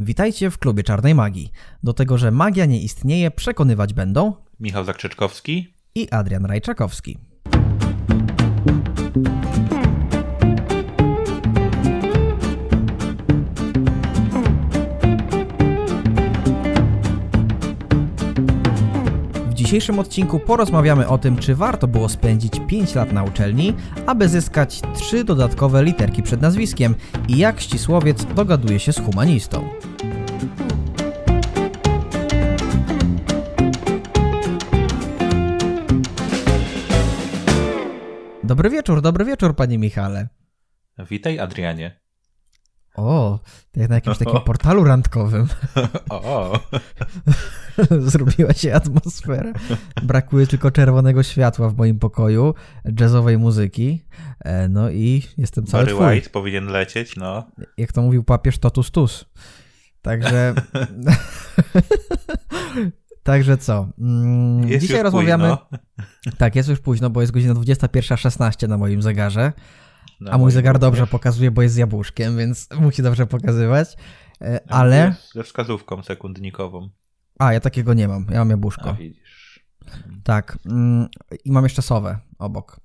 Witajcie w klubie Czarnej Magii. Do tego, że magia nie istnieje, przekonywać będą Michał Zakrzyczkowski i Adrian Rajczakowski. Dzisiejszym odcinku porozmawiamy o tym, czy warto było spędzić 5 lat na uczelni, aby zyskać 3 dodatkowe literki przed nazwiskiem i jak ścisłowiec dogaduje się z humanistą. Dobry wieczór, dobry wieczór, panie Michale. Witaj, Adrianie. O, jak na jakimś takim portalu randkowym. O. Zrobiła się atmosfera. Brakuje tylko czerwonego światła w moim pokoju, jazzowej muzyki. E, No i jestem cały Barry twój. White powinien lecieć, no. Jak to mówił papież totus tus. Także... Także co? Mm, Dzisiaj rozmawiamy... Późno. Tak, jest już późno, bo jest godzina 21.16 na moim zegarze. Na A mój zegar dobrze pokazuje, bo jest z jabłuszkiem, więc musi dobrze pokazywać. E, Ale. Ze wskazówką sekundnikową. A, ja takiego nie mam. Ja mam jabłuszko. A widzisz. Tak. mm, I mam jeszcze sowę obok.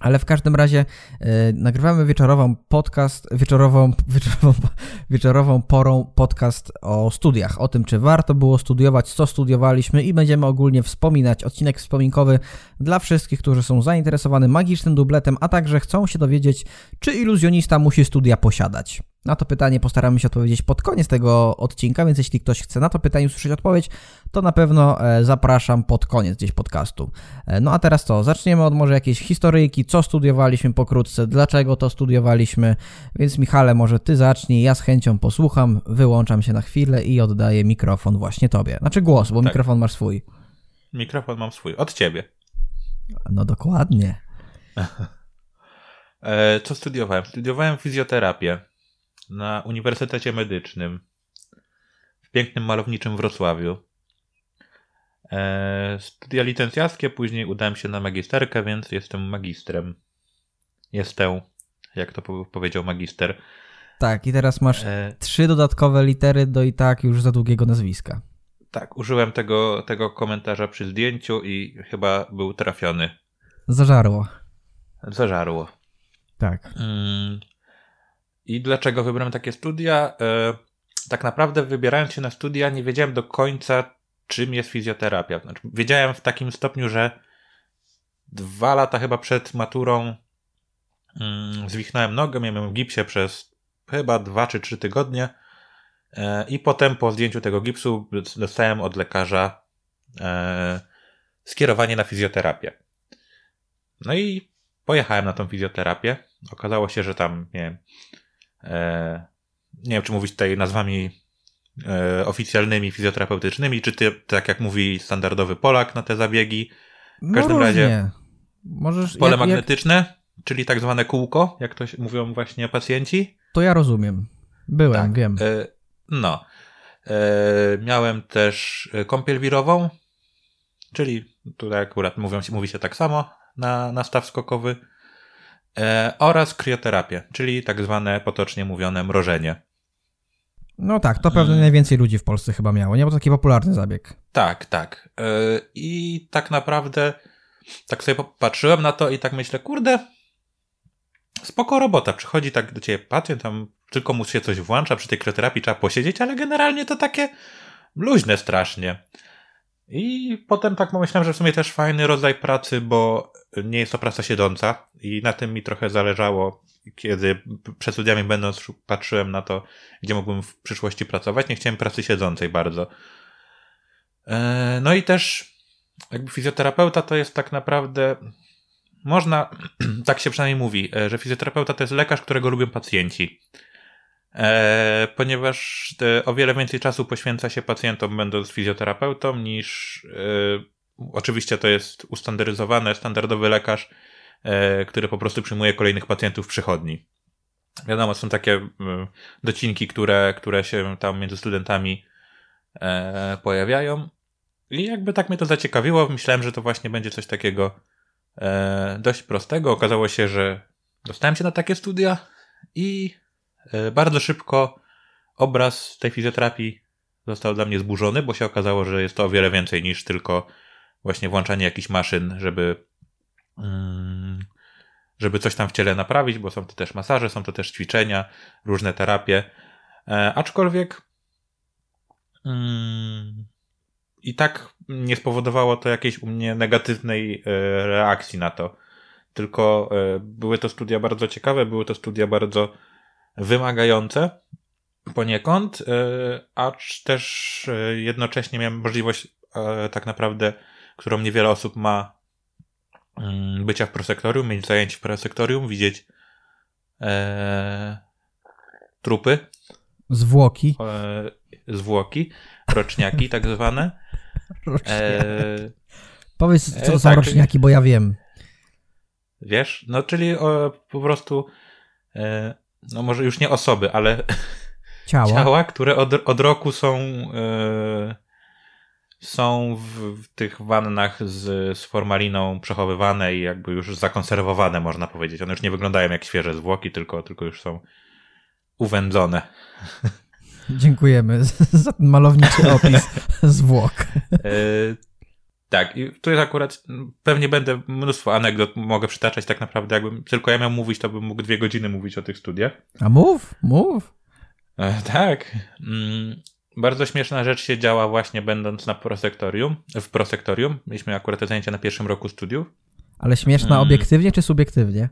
Ale w każdym razie e, nagrywamy wieczorową podcast, wieczorową, wieczorową, wieczorową porą podcast o studiach, o tym, czy warto było studiować, co studiowaliśmy i będziemy ogólnie wspominać odcinek wspominkowy dla wszystkich, którzy są zainteresowani magicznym dubletem, a także chcą się dowiedzieć, czy iluzjonista musi studia posiadać. Na to pytanie postaramy się odpowiedzieć pod koniec tego odcinka, więc jeśli ktoś chce na to pytanie usłyszeć odpowiedź, to na pewno e, zapraszam pod koniec gdzieś podcastu. E, No a teraz co? Zaczniemy od może jakiejś historyjki, co studiowaliśmy pokrótce, dlaczego to studiowaliśmy. Więc Michale, może ty zacznij, ja z chęcią posłucham, wyłączam się na chwilę i oddaję mikrofon właśnie tobie. Znaczy głos, bo Tak. mikrofon masz swój. Mikrofon mam swój. Od ciebie. No dokładnie. E, co studiowałem? Studiowałem fizjoterapię na Uniwersytecie Medycznym w pięknym, malowniczym Wrocławiu. E, studia licencjackie, później udałem się na magisterkę, więc jestem magistrem. Jestem, jak to po- powiedział magister. Tak, i teraz masz E, trzy dodatkowe litery do i tak już za długiego nazwiska. tak, użyłem tego, tego komentarza przy zdjęciu i chyba był trafiony. Zażarło. Zażarło. Tak. Mm. I dlaczego wybrałem takie studia? E, tak naprawdę wybierając się na studia nie wiedziałem do końca, czym jest fizjoterapia. Znaczy, wiedziałem w takim stopniu, że dwa lata chyba przed maturą mm, zwichnąłem nogę, miałem w gipsie przez chyba dwa czy trzy tygodnie e, i potem po zdjęciu tego gipsu dostałem od lekarza e, skierowanie na fizjoterapię. No i pojechałem na tą fizjoterapię. Okazało się, że tam nie nie wiem czy mówić tutaj nazwami e, oficjalnymi fizjoterapeutycznymi, czy ty, tak jak mówi standardowy Polak na te zabiegi. W każdym razie- No Możesz, Pole jak, jak, magnetyczne, czyli tak zwane kółko, jak to mówią właśnie pacjenci. to ja rozumiem. Byłem, Tak. wiem. E, no. E, miałem też e, kąpiel wirową, czyli tutaj akurat mówią, mówi się tak samo na, na staw skokowy. E, oraz krioterapię, czyli tak zwane potocznie mówione mrożenie. No tak, to pewnie Mm. najwięcej ludzi w Polsce chyba miało, nie? Bo taki popularny zabieg. Tak, tak. E, I tak naprawdę tak sobie popatrzyłem na to i tak myślę, kurde, spoko robota. Przychodzi tak do ciebie pacjent, tam tylko mu się coś włącza, przy tej krioterapii trzeba posiedzieć, ale generalnie to takie luźne strasznie. I potem tak pomyślałem, że w sumie też fajny rodzaj pracy, bo nie jest to praca siedząca i na tym mi trochę zależało, kiedy przed studiami będąc patrzyłem na to, gdzie mógłbym w przyszłości pracować. Nie chciałem pracy siedzącej bardzo. E, No i też jakby fizjoterapeuta to jest tak naprawdę można, tak się przynajmniej mówi, e, że fizjoterapeuta to jest lekarz, którego lubią pacjenci. E, ponieważ e, o wiele więcej czasu poświęca się pacjentom będąc fizjoterapeutą niż e, oczywiście to jest ustandaryzowane, standardowy lekarz, e, który po prostu przyjmuje kolejnych pacjentów w przychodni. Wiadomo, są takie docinki, które, które się tam między studentami e, pojawiają. I jakby tak mnie to zaciekawiło, myślałem, że to właśnie będzie coś takiego dość prostego. Okazało się, że dostałem się na takie studia i bardzo szybko obraz tej fizjoterapii został dla mnie zburzony, bo się okazało, że jest to o wiele więcej niż tylko właśnie włączanie jakichś maszyn, żeby, mm, żeby coś tam w ciele naprawić, bo są to też masaże, są to też ćwiczenia, różne terapie. E, aczkolwiek mm, i tak nie spowodowało to jakiejś u mnie negatywnej e, reakcji na to. Tylko e, były to studia bardzo ciekawe, były to studia bardzo wymagające poniekąd, acz też jednocześnie miałem możliwość tak naprawdę którą niewiele osób ma mm, bycia w prosektorium, mieć zajęć w prosektorium, widzieć e, trupy. Zwłoki. E, zwłoki, roczniaki tak zwane. E, Powiedz, co to e, są tak, roczniaki, bo ja wiem. Wiesz? No, czyli o, po prostu e, no może już nie osoby, ale ciała, ciała które od, od roku są e, są w, w tych wannach z, z, formaliną przechowywane i jakby już zakonserwowane, można powiedzieć. One już nie wyglądają jak świeże zwłoki, tylko, tylko już są uwędzone. Dziękujemy za ten malowniczy opis zwłok. Tak, i tu jest akurat, pewnie będę mnóstwo anegdot mogę przytaczać tak naprawdę, jakbym tylko ja miał mówić, to bym mógł dwie godziny mówić o tych studiach. A mów, mów. E, tak. Mm, bardzo śmieszna rzecz się działa właśnie będąc na prosektorium, w prosektorium. Mieliśmy akurat te zajęcia na pierwszym roku studiów. Ale śmieszna hmm. obiektywnie czy subiektywnie?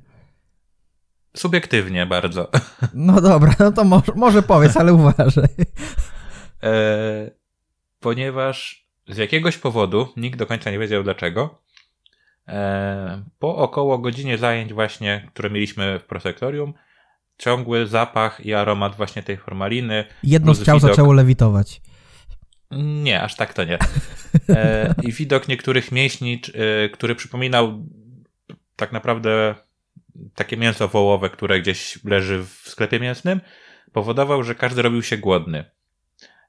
Subiektywnie bardzo. No dobra, no to może, może powiedz, ale uważaj. E, ponieważ z jakiegoś powodu, nikt do końca nie wiedział dlaczego, e, po około godzinie zajęć właśnie, które mieliśmy w prosektorium, ciągły zapach i aromat właśnie tej formaliny. Jedno z ciał widok... zaczęło lewitować. Nie, aż tak to nie. E, I widok niektórych mięśni, e, który przypominał tak naprawdę takie mięso wołowe, które gdzieś leży w sklepie mięsnym, powodował, że każdy robił się głodny.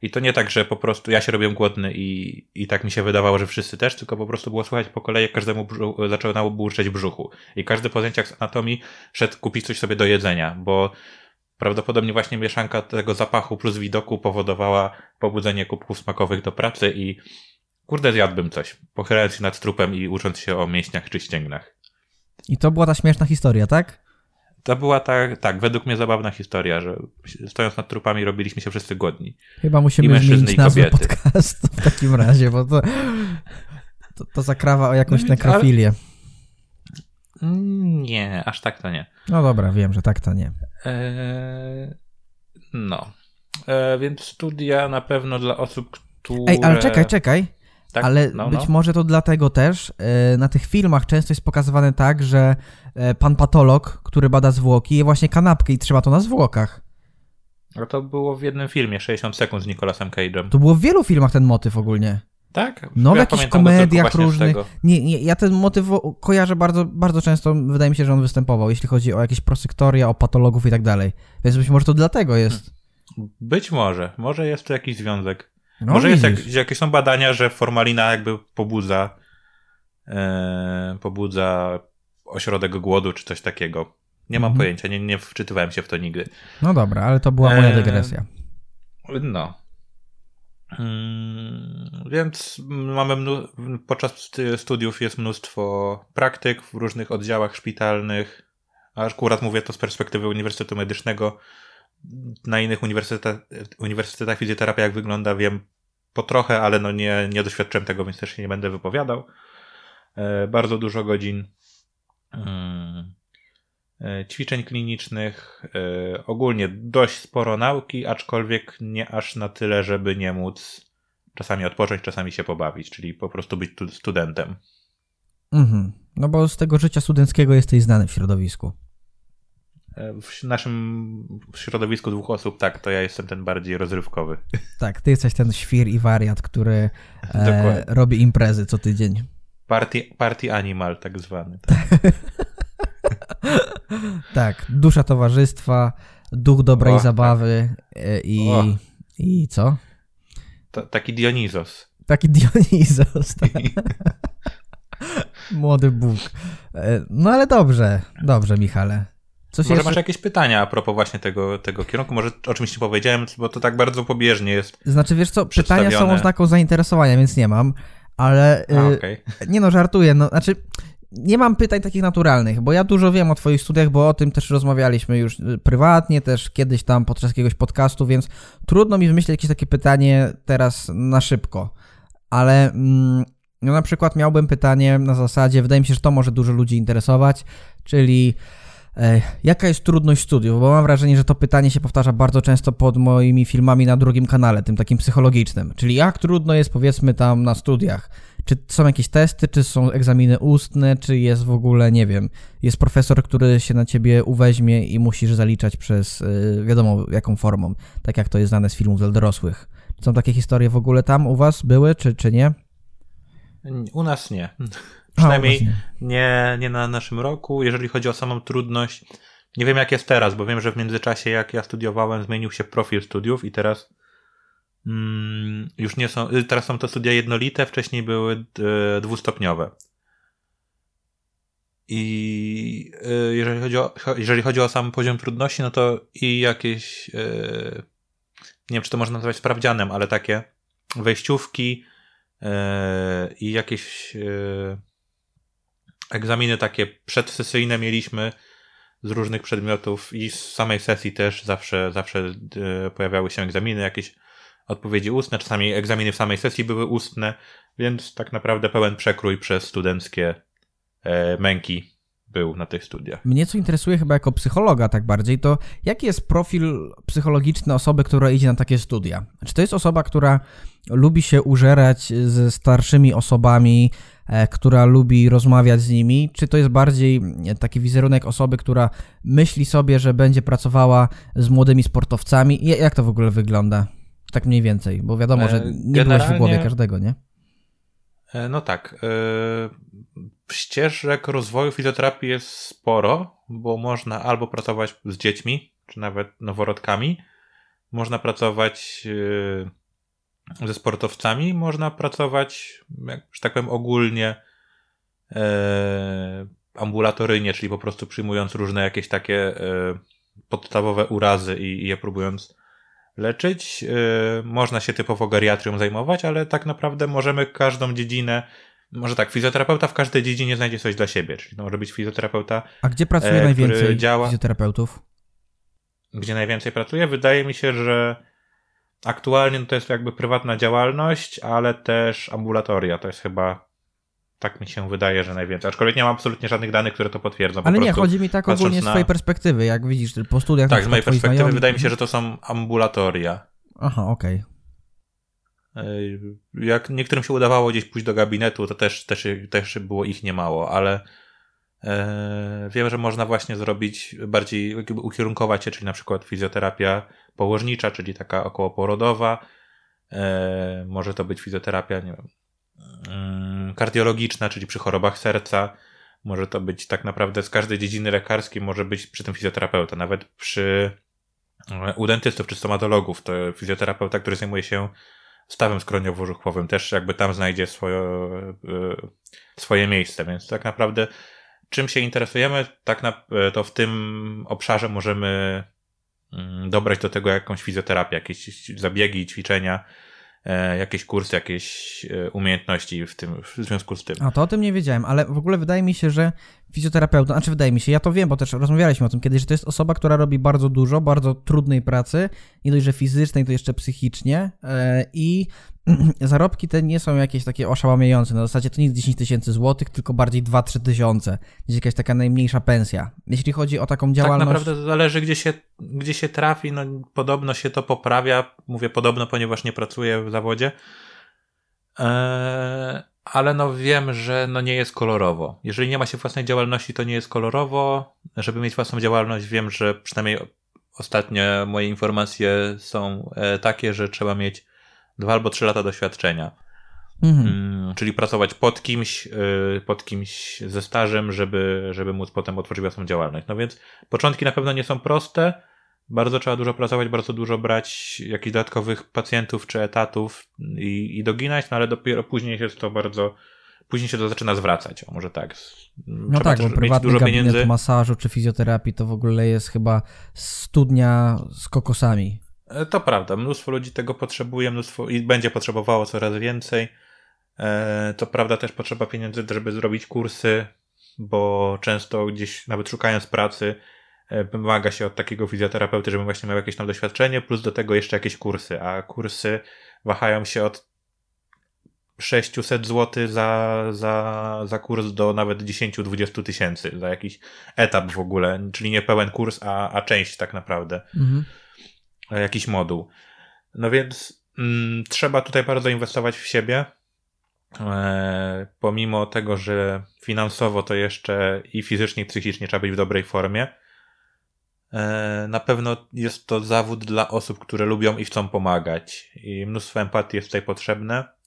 I to nie tak, że po prostu ja się robiłem głodny i, i tak mi się wydawało, że wszyscy też, tylko po prostu było słychać po kolei, jak każdemu brzuch, zaczęło burczeć brzuchu. I każdy po zajęciach z anatomii szedł kupić coś sobie do jedzenia, bo prawdopodobnie właśnie mieszanka tego zapachu plus widoku powodowała pobudzenie kubków smakowych do pracy i kurde zjadłbym coś, pochylając się nad trupem i ucząc się o mięśniach czy ścięgnach. I to była ta śmieszna historia, tak? To była tak, tak, według mnie zabawna historia, że stojąc nad trupami robiliśmy się wszyscy głodni. Chyba musimy I zmienić i kobiety. podcastu w takim razie, bo to, to, to zakrawa o jakąś no, nekrofilię. Ale... Nie, aż tak to nie. No dobra, wiem, że tak to nie. Eee, no. Eee, więc studia na pewno dla osób, które... Ej, ale czekaj, czekaj. Tak? Ale no, być no. może to dlatego też e, na tych filmach często jest pokazywane tak, że e, pan patolog, który bada zwłoki, je właśnie kanapkę i trzyma to na zwłokach. No to było w jednym filmie, 60 sekund z Nicolasem Cage'em. To było w wielu filmach ten motyw ogólnie. Tak? No w jakichś komediach różnych. Nie, nie, ja ten motyw kojarzę bardzo, bardzo często, wydaje mi się, że on występował, jeśli chodzi o jakieś prosektoria, o patologów i tak dalej. Więc być może to dlatego jest. Być może. Może jest tu jakiś związek. No, Może jest jak, jakieś są badania, że formalina jakby pobudza e, pobudza ośrodek głodu czy coś takiego. Nie mam mhm. pojęcia, nie, nie wczytywałem się w to nigdy. No dobra, ale to była moja e, dygresja. No. Hmm, więc mamy mnó- podczas studiów jest mnóstwo praktyk w różnych oddziałach szpitalnych. A akurat mówię to z perspektywy Uniwersytetu Medycznego na innych uniwersytetach, uniwersytetach fizjoterapia jak wygląda wiem po trochę, ale no nie, nie doświadczyłem tego, więc też się nie będę wypowiadał. E, bardzo dużo godzin mm, e, ćwiczeń klinicznych, e, ogólnie dość sporo nauki, aczkolwiek nie aż na tyle, żeby nie móc czasami odpocząć, czasami się pobawić, czyli po prostu być studentem. Mhm. No bo z tego życia studenckiego jesteś znany w środowisku. W naszym środowisku dwóch osób, tak, to ja jestem ten bardziej rozrywkowy. Tak, ty jesteś ten świr i wariat, który e, robi imprezy co tydzień. Party, party animal, tak zwany. Tak. tak, dusza towarzystwa, duch dobrej o, zabawy tak. i, i co? Taki Dionizos. Taki Dionizos, tak. Młody Bóg. E, no ale dobrze, dobrze, Michale. Coś może jeszcze... masz jakieś pytania a propos właśnie tego, tego kierunku? Może o czymś nie powiedziałem, bo to tak bardzo pobieżnie jest. Znaczy, wiesz co, pytania są oznaką zainteresowania, więc nie mam, ale. A, y, okay. Nie no, żartuję. No, znaczy, nie mam pytań takich naturalnych, bo ja dużo wiem o Twoich studiach, bo o tym też rozmawialiśmy już y, prywatnie, też kiedyś tam podczas jakiegoś podcastu, więc trudno mi wymyślić jakieś takie pytanie teraz na szybko. Ale mm, no na przykład miałbym pytanie na zasadzie, wydaje mi się, że to może dużo ludzi interesować, czyli jaka jest trudność studiów? Bo mam wrażenie, że to pytanie się powtarza bardzo często pod moimi filmami na drugim kanale, tym takim psychologicznym. Czyli jak trudno jest powiedzmy tam na studiach? Czy są jakieś testy, czy są egzaminy ustne, czy jest w ogóle, nie wiem, jest profesor, który się na ciebie uweźmie i musisz zaliczać przez yy, wiadomo jaką formą, tak jak to jest znane z filmów dla dorosłych. Są takie historie w ogóle tam u was były, czy, czy nie? U nas nie. Przynajmniej nie, nie na naszym roku. Jeżeli chodzi o samą trudność, nie wiem jak jest teraz, bo wiem, że w międzyczasie jak ja studiowałem, zmienił się profil studiów i teraz mm, już nie są, y, teraz są to studia jednolite, wcześniej były y, dwustopniowe. I y, jeżeli chodzi, o, jeżeli chodzi o sam poziom trudności, no to i jakieś, nie wiem czy to można nazwać sprawdzianem, ale takie wejściówki, i jakieś egzaminy takie przedsesyjne mieliśmy z różnych przedmiotów i z samej sesji też zawsze, zawsze e, pojawiały się egzaminy, jakieś odpowiedzi ustne, czasami egzaminy w samej sesji były ustne, więc tak naprawdę pełen przekrój przez studenckie męki był na tych studiach. Mnie co interesuje chyba jako psychologa tak bardziej, to jaki jest profil psychologiczny osoby, która idzie na takie studia? Czy to jest osoba, która lubi się użerać ze starszymi osobami, e, która lubi rozmawiać z nimi, czy to jest bardziej taki wizerunek osoby, która myśli sobie, że będzie pracowała z młodymi sportowcami? Jak to w ogóle wygląda? Tak mniej więcej, bo wiadomo, że nie Generalnie... byłeś w głowie każdego, nie? E, no tak. E, ścieżek rozwoju fizjoterapii jest sporo, bo można albo pracować z dziećmi, czy nawet noworodkami, można pracować e, ze sportowcami, można pracować, jak, że tak powiem, ogólnie ambulatoryjnie, czyli po prostu przyjmując różne jakieś takie podstawowe urazy i, i je próbując leczyć. Y, można się typowo geriatrią zajmować, ale tak naprawdę możemy każdą dziedzinę może tak, fizjoterapeuta w każdej dziedzinie znajdzie coś dla siebie, czyli to może być fizjoterapeuta. A gdzie pracuje e, najwięcej działa, fizjoterapeutów? Gdzie najwięcej pracuje? Wydaje mi się, że aktualnie to jest jakby prywatna działalność, ale też ambulatoria. To jest chyba tak mi się wydaje, że najwięcej. Aczkolwiek nie mam absolutnie żadnych danych, które to potwierdzą. Ale nie, chodzi mi tak ogólnie z twojej perspektywy, jak widzisz, po studiach. Tak, z mojej perspektywy wydaje mi się, że to są ambulatoria. Aha, okej. Okay. Jak niektórym się udawało gdzieś pójść do gabinetu, to też, też, też było ich niemało, ale wiem, że można właśnie zrobić bardziej, ukierunkować się, czyli na przykład fizjoterapia położnicza, czyli taka okołoporodowa. E, może to być fizjoterapia, nie wiem, Mm, kardiologiczna, czyli przy chorobach serca. Może to być tak naprawdę z każdej dziedziny lekarskiej, może być przy tym fizjoterapeuta. Nawet przy e, u dentystów czy stomatologów to fizjoterapeuta, który zajmuje się stawem skroniowo-żuchwowym, też jakby tam znajdzie swoje, swoje miejsce. Więc tak naprawdę czym się interesujemy, tak na, e, to w tym obszarze możemy mm, dobrać do tego jakąś fizjoterapię, jakieś zabiegi, ćwiczenia, E, jakieś kursy, jakieś e, umiejętności w tym w związku z tym. A to o tym nie wiedziałem, ale w ogóle wydaje mi się, że fizjoterapeuta, znaczy wydaje mi się, ja to wiem, bo też rozmawialiśmy o tym kiedyś, że to jest osoba, która robi bardzo dużo, bardzo trudnej pracy, nie dość, że fizycznej, to jeszcze psychicznie e, i zarobki te nie są jakieś takie oszałamiające. Na zasadzie to nie jest 10 tysięcy złotych, tylko bardziej 2-3 tysiące. Jest jakaś taka najmniejsza pensja. Jeśli chodzi o taką tak działalność... Tak naprawdę zależy, gdzie się, gdzie się trafi. No, podobno się to poprawia. Mówię podobno, ponieważ nie pracuję w zawodzie. Eee, ale no wiem, że no nie jest kolorowo. Jeżeli nie ma się własnej działalności, to nie jest kolorowo. Żeby mieć własną działalność, wiem, że przynajmniej ostatnie moje informacje są e, takie, że trzeba mieć dwa albo trzy lata doświadczenia. Mhm. Mm, czyli pracować pod kimś, y, pod kimś ze stażem, żeby, żeby móc potem otworzyć własną działalność. No więc początki na pewno nie są proste. Bardzo trzeba dużo pracować, bardzo dużo brać jakichś dodatkowych pacjentów czy etatów i, i doginać, no ale dopiero później jest to bardzo, później się to zaczyna zwracać, o może tak. No tak, bo prywatny dużo gabinet pieniędzy. masażu czy fizjoterapii to w ogóle jest chyba studnia z kokosami. E, to prawda, mnóstwo ludzi tego potrzebuje, mnóstwo i będzie potrzebowało coraz więcej. E, to prawda też potrzeba pieniędzy, żeby zrobić kursy, bo często gdzieś nawet szukając pracy e, wymaga się od takiego fizjoterapeuty, żeby właśnie miał jakieś tam doświadczenie, plus do tego jeszcze jakieś kursy, a kursy wahają się od 600 zł za, za, za kurs do nawet 10-20 tysięcy za jakiś etap w ogóle, czyli nie pełen kurs, a, a część tak naprawdę. Mhm. Jakiś moduł. No więc mm, trzeba tutaj bardzo inwestować w siebie. E, pomimo tego, że finansowo to jeszcze i fizycznie, i psychicznie trzeba być w dobrej formie. E, na pewno jest to zawód dla osób, które lubią i chcą pomagać. I mnóstwo empatii jest tutaj potrzebne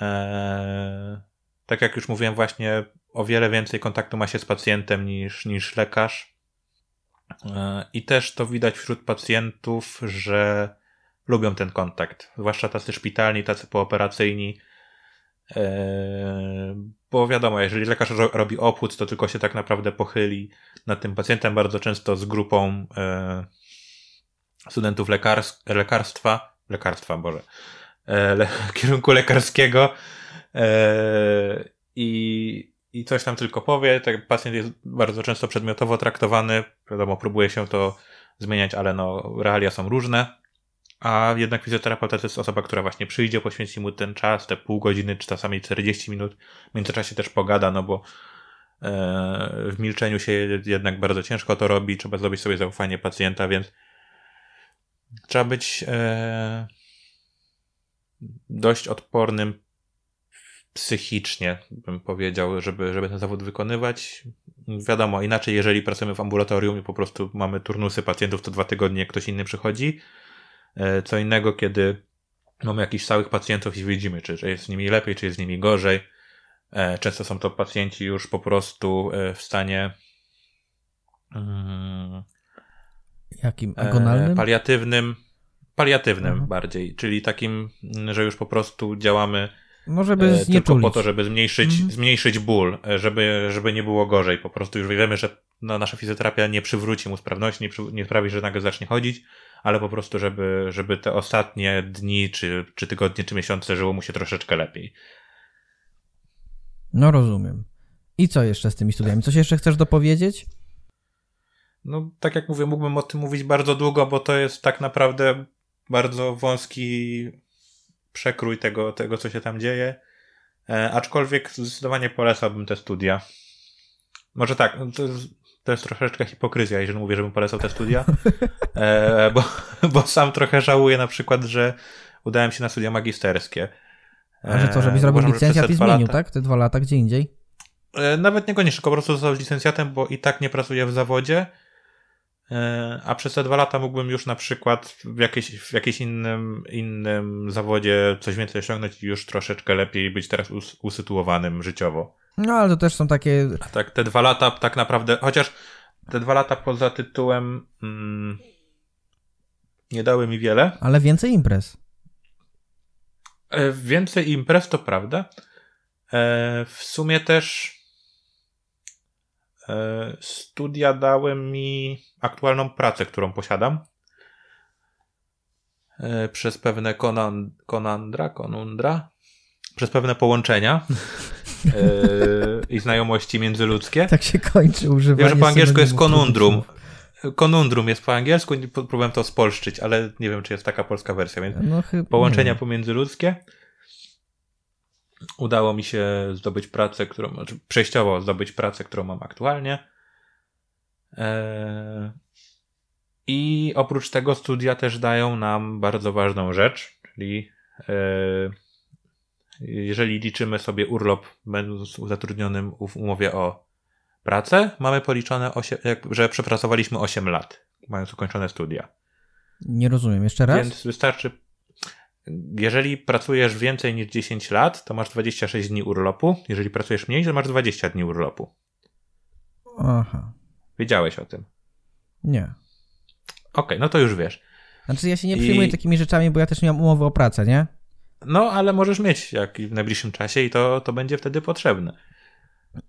Eee, tak jak już mówiłem, właśnie o wiele więcej kontaktu ma się z pacjentem niż, niż lekarz. Eee, I też to widać wśród pacjentów, że lubią ten kontakt, zwłaszcza tacy szpitalni, tacy pooperacyjni. Eee, bo wiadomo, jeżeli lekarz robi opłód, to tylko się tak naprawdę pochyli nad tym pacjentem, bardzo często z grupą studentów lekarstw, lekarstwa, lekarstwa, Boże, E, le kierunku lekarskiego i, i coś tam tylko powie. Tak, pacjent jest bardzo często przedmiotowo traktowany. Wiadomo, próbuje się to zmieniać, ale no, realia są różne. A jednak fizjoterapeuta to jest osoba, która właśnie przyjdzie, poświęci mu ten czas, te pół godziny, czy czasami 40 minut. W międzyczasie też pogada, no bo e, w milczeniu się jednak bardzo ciężko to robi, trzeba zrobić sobie zaufanie pacjenta, więc trzeba być dość odpornym psychicznie, bym powiedział, żeby, żeby ten zawód wykonywać. Wiadomo, inaczej, jeżeli pracujemy w ambulatorium i po prostu mamy turnusy pacjentów, to dwa tygodnie ktoś inny przychodzi. E, co innego, kiedy mamy jakichś stałych pacjentów i widzimy, czy, czy jest z nimi lepiej, czy jest z nimi gorzej. E, często są to pacjenci już po prostu e, w stanie mm, Jakim? Agonalnym? Paliatywnym paliatywnym mhm. bardziej, czyli takim, że już po prostu działamy no, żeby e, tylko po to, żeby zmniejszyć, mhm. zmniejszyć ból, żeby, żeby nie było gorzej. Po prostu już wiemy, że no, nasza fizjoterapia nie przywróci mu sprawności, nie, przy, nie sprawi, że nagle zacznie chodzić, ale po prostu, żeby, żeby te ostatnie dni, czy, czy tygodnie, czy miesiące żyło mu się troszeczkę lepiej. No rozumiem. I co jeszcze z tymi studiami? Coś jeszcze chcesz dopowiedzieć? No, tak jak mówię, mógłbym o tym mówić bardzo długo, bo to jest tak naprawdę bardzo wąski przekrój tego, tego co się tam dzieje. E, aczkolwiek zdecydowanie polecałbym te studia. Może tak, to, jest, to jest troszeczkę hipokryzja, jeżeli mówię, żebym polecał te studia, e, bo, bo sam trochę żałuję na przykład, że udałem się na studia magisterskie. E, A że co, żebyś zrobił licencjat i zmienił, lata... tak? Te dwa lata gdzie indziej? E, nawet niekoniecznie, po prostu został licencjatem, bo i tak nie pracuję w zawodzie E, a przez te dwa lata mógłbym już na przykład w, jakiejś, w jakimś innym, innym zawodzie coś więcej osiągnąć i już troszeczkę lepiej być teraz us, usytuowanym życiowo. No ale to też są takie. A tak, te dwa lata tak naprawdę, chociaż te dwa lata poza tytułem mm, nie dały mi wiele. Ale więcej imprez. E, więcej imprez to prawda. E, w sumie też E, studia dały mi aktualną pracę, którą posiadam. E, przez pewne konan, konandra, konundra, przez pewne połączenia i znajomości międzyludzkie. Tak się kończy używanie Wiem, że po angielsku jest konundrum. Konundrum jest po angielsku, próbowałem to spolszczyć, ale nie wiem, czy jest taka polska wersja, więc no, połączenia pomiędzyludzkie udało mi się zdobyć pracę, którą, znaczy przejściowo zdobyć pracę, którą mam aktualnie. Eee, I oprócz tego studia też dają nam bardzo ważną rzecz, czyli eee, jeżeli liczymy sobie urlop, będąc zatrudnionym w umowie o pracę, mamy policzone, 8, że przepracowaliśmy 8 lat, mając ukończone studia. Nie rozumiem, jeszcze raz? Więc wystarczy jeżeli pracujesz więcej niż 10 lat, to masz 26 dni urlopu. Jeżeli pracujesz mniej, to masz 20 dni urlopu. Aha. Wiedziałeś o tym? Nie. Okej, okay, no to już wiesz. Znaczy ja się nie przyjmuję I... takimi rzeczami, bo ja też nie mam umowy o pracę, nie? No, ale możesz mieć jak w najbliższym czasie i to, to będzie wtedy potrzebne.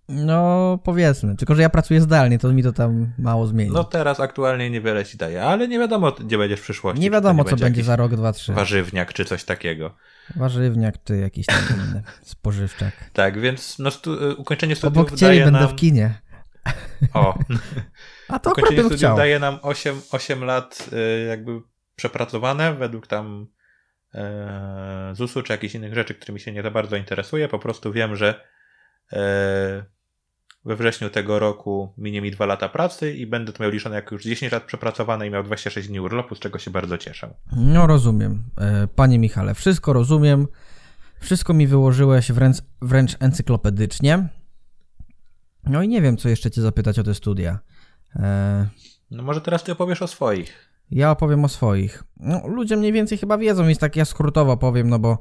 No, powiedzmy. Tylko, że ja pracuję zdalnie, to mi to tam mało zmieni. No teraz aktualnie niewiele ci daje, ale nie wiadomo, gdzie będziesz w przyszłości. Nie wiadomo, co będzie za rok, dwa, trzy. Warzywniak czy coś takiego. Warzywniak czy jakiś tam inny spożywczak. Tak, więc no, stu y, ukończenie studiów Obok ciebie będę nam... w kinie. O. A to ukończenie studiów chciał. daje nam 8, 8 lat y, jakby przepracowane według tam ZUS-u czy jakichś innych rzeczy, którymi się nie za bardzo interesuję. Po prostu wiem, że e, we wrześniu tego roku minie mi 2 lata pracy i będę to miał liczone jak już 10 lat przepracowane i miał 26 dni urlopu, z czego się bardzo cieszę. No rozumiem. E, Panie Michale, wszystko rozumiem. Wszystko mi wyłożyłeś wręcz, wręcz encyklopedycznie. No i nie wiem, co jeszcze cię zapytać o te studia. E, No może teraz ty opowiesz o swoich. Ja opowiem o swoich. No, ludzie mniej więcej chyba wiedzą, więc tak ja skrótowo powiem, no bo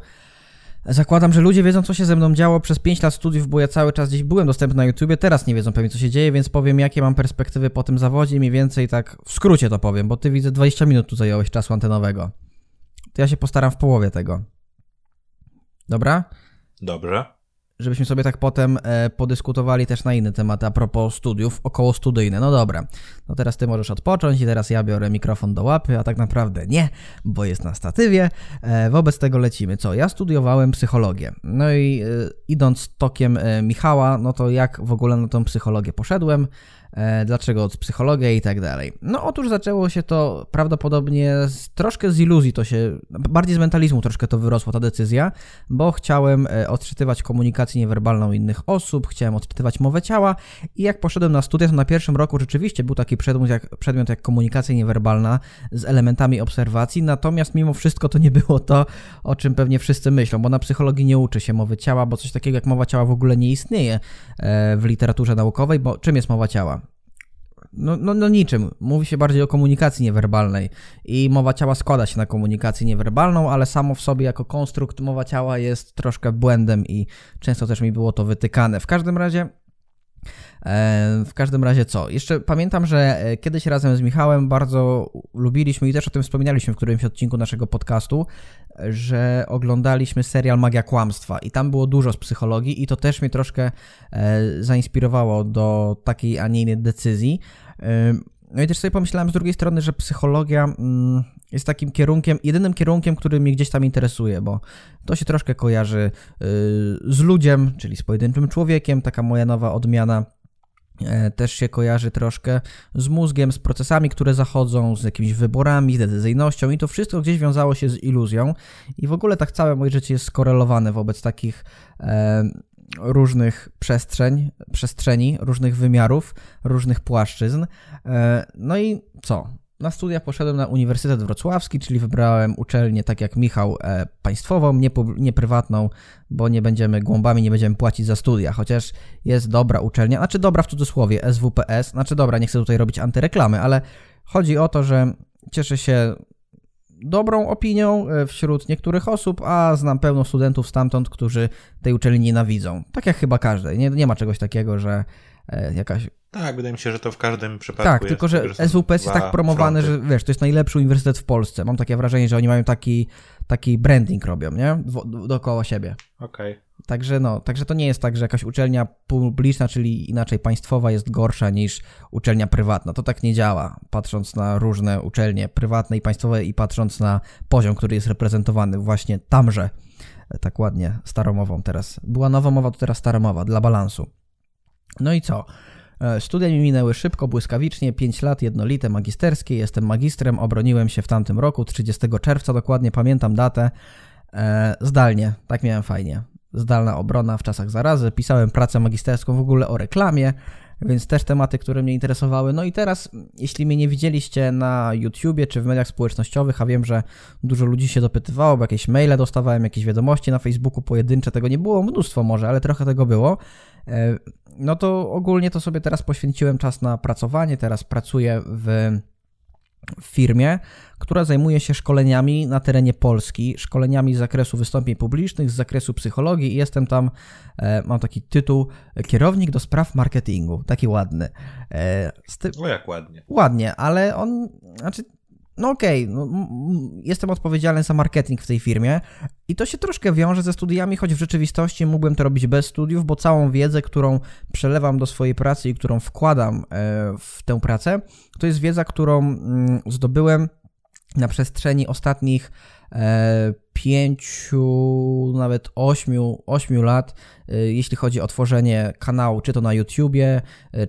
zakładam, że ludzie wiedzą, co się ze mną działo przez 5 lat studiów, bo ja cały czas gdzieś byłem dostępny na YouTubie, teraz nie wiedzą pewnie, co się dzieje, więc powiem, jakie mam perspektywy po tym zawodzie, mniej więcej tak w skrócie to powiem, bo ty widzę 20 minut tu zająłeś czasu antenowego. To ja się postaram w połowie tego. Dobra? Dobrze. Żebyśmy sobie tak potem e, podyskutowali też na inne tematy a propos studiów około studyjne. No dobra, no teraz ty możesz odpocząć i teraz ja biorę mikrofon do łapy, a tak naprawdę nie, bo jest na statywie. E, wobec tego lecimy. Co? Ja studiowałem psychologię. No i e, idąc tokiem Michała, no to jak w ogóle na tą psychologię poszedłem? E, dlaczego od psychologia i tak dalej. No otóż zaczęło się to prawdopodobnie z, troszkę z iluzji, to się, bardziej z mentalizmu troszkę to wyrosła ta decyzja, bo chciałem e, odczytywać komunikację niewerbalną innych osób, chciałem odczytywać mowę ciała i jak poszedłem na studia, to na pierwszym roku rzeczywiście był taki przedmiot jak, przedmiot jak komunikacja niewerbalna z elementami obserwacji, natomiast mimo wszystko to nie było to, o czym pewnie wszyscy myślą, bo na psychologii nie uczy się mowy ciała, bo coś takiego jak mowa ciała w ogóle nie istnieje e, w literaturze naukowej, bo czym jest mowa ciała? No, no, no niczym. Mówi się bardziej o komunikacji niewerbalnej i mowa ciała składa się na komunikację niewerbalną, ale samo w sobie jako konstrukt mowa ciała jest troszkę błędem i często też mi było to wytykane. W każdym razie E, W każdym razie co? Jeszcze pamiętam, że e, kiedyś razem z Michałem bardzo lubiliśmy i też o tym wspominaliśmy w którymś odcinku naszego podcastu, że oglądaliśmy serial Magia Kłamstwa i tam było dużo z psychologii i to też mnie troszkę e, zainspirowało do takiej, a nie innej decyzji. No i też sobie pomyślałem z drugiej strony, że psychologia mm, jest takim kierunkiem, jedynym kierunkiem, który mnie gdzieś tam interesuje, bo to się troszkę kojarzy y, z ludziem, czyli z pojedynczym człowiekiem, taka moja nowa odmiana e, też się kojarzy troszkę z mózgiem, z procesami, które zachodzą, z jakimiś wyborami, z decyzyjnością i to wszystko gdzieś wiązało się z iluzją. I w ogóle tak całe moje życie jest skorelowane wobec takich e, różnych przestrzeń, przestrzeni, różnych wymiarów, różnych płaszczyzn. E, no i co? Na studia poszedłem na Uniwersytet Wrocławski, czyli wybrałem uczelnię, tak jak Michał, e, państwową, nie, nie prywatną, bo nie będziemy głąbami, nie będziemy płacić za studia, chociaż jest dobra uczelnia, znaczy dobra w cudzysłowie, SWPS, znaczy dobra, nie chcę tutaj robić antyreklamy, ale chodzi o to, że cieszę się dobrą opinią e, wśród niektórych osób, a znam pełno studentów stamtąd, którzy tej uczelni nienawidzą. Tak jak chyba każdej. Nie, nie ma czegoś takiego, że e, jakaś Tak, wydaje mi się, że to w każdym przypadku tak, jest. tylko że są SWPS jest tak promowany, fronty. że wiesz, to jest najlepszy uniwersytet w Polsce. Mam takie wrażenie, że oni mają taki, taki branding robią, nie? Wo- dookoła siebie. Okej. Także no, także to nie jest tak, że jakaś uczelnia publiczna, czyli inaczej państwowa jest gorsza niż uczelnia prywatna. To tak nie działa, patrząc na różne uczelnie prywatne i państwowe i patrząc na poziom, który jest reprezentowany właśnie tamże. Tak ładnie, staromową teraz. Była nowa mowa, to teraz staromowa, dla balansu. No i co? E, Studia mi minęły szybko, błyskawicznie, 5 lat jednolite, magisterskie. Jestem magistrem, obroniłem się w tamtym roku, 30 czerwca, dokładnie pamiętam datę. E, zdalnie, tak miałem fajnie. Zdalna obrona w czasach zarazy. Pisałem pracę magisterską w ogóle o reklamie, więc też tematy, które mnie interesowały. No i teraz, jeśli mnie nie widzieliście na YouTubie czy w mediach społecznościowych, a wiem, że dużo ludzi się dopytywało, bo jakieś maile dostawałem, jakieś wiadomości na Facebooku pojedyncze, tego nie było mnóstwo może, ale trochę tego było. E, No to ogólnie to sobie teraz poświęciłem czas na pracowanie. Teraz pracuję w w firmie, która zajmuje się szkoleniami na terenie Polski, szkoleniami z zakresu wystąpień publicznych, z zakresu psychologii i jestem tam, e, mam taki tytuł, kierownik do spraw marketingu, taki ładny. E, z ty- O, jak ładnie. ładnie, ale on, znaczy, no okej, no, m- m- jestem odpowiedzialny za marketing w tej firmie I to się troszkę wiąże ze studiami, choć w rzeczywistości mógłbym to robić bez studiów, bo całą wiedzę, którą przelewam do swojej pracy i którą wkładam e, w tę pracę, to jest wiedza, którą mm, zdobyłem na przestrzeni ostatnich e, pięciu, nawet ośmiu, ośmiu lat, e, jeśli chodzi o tworzenie kanału, czy to na YouTubie,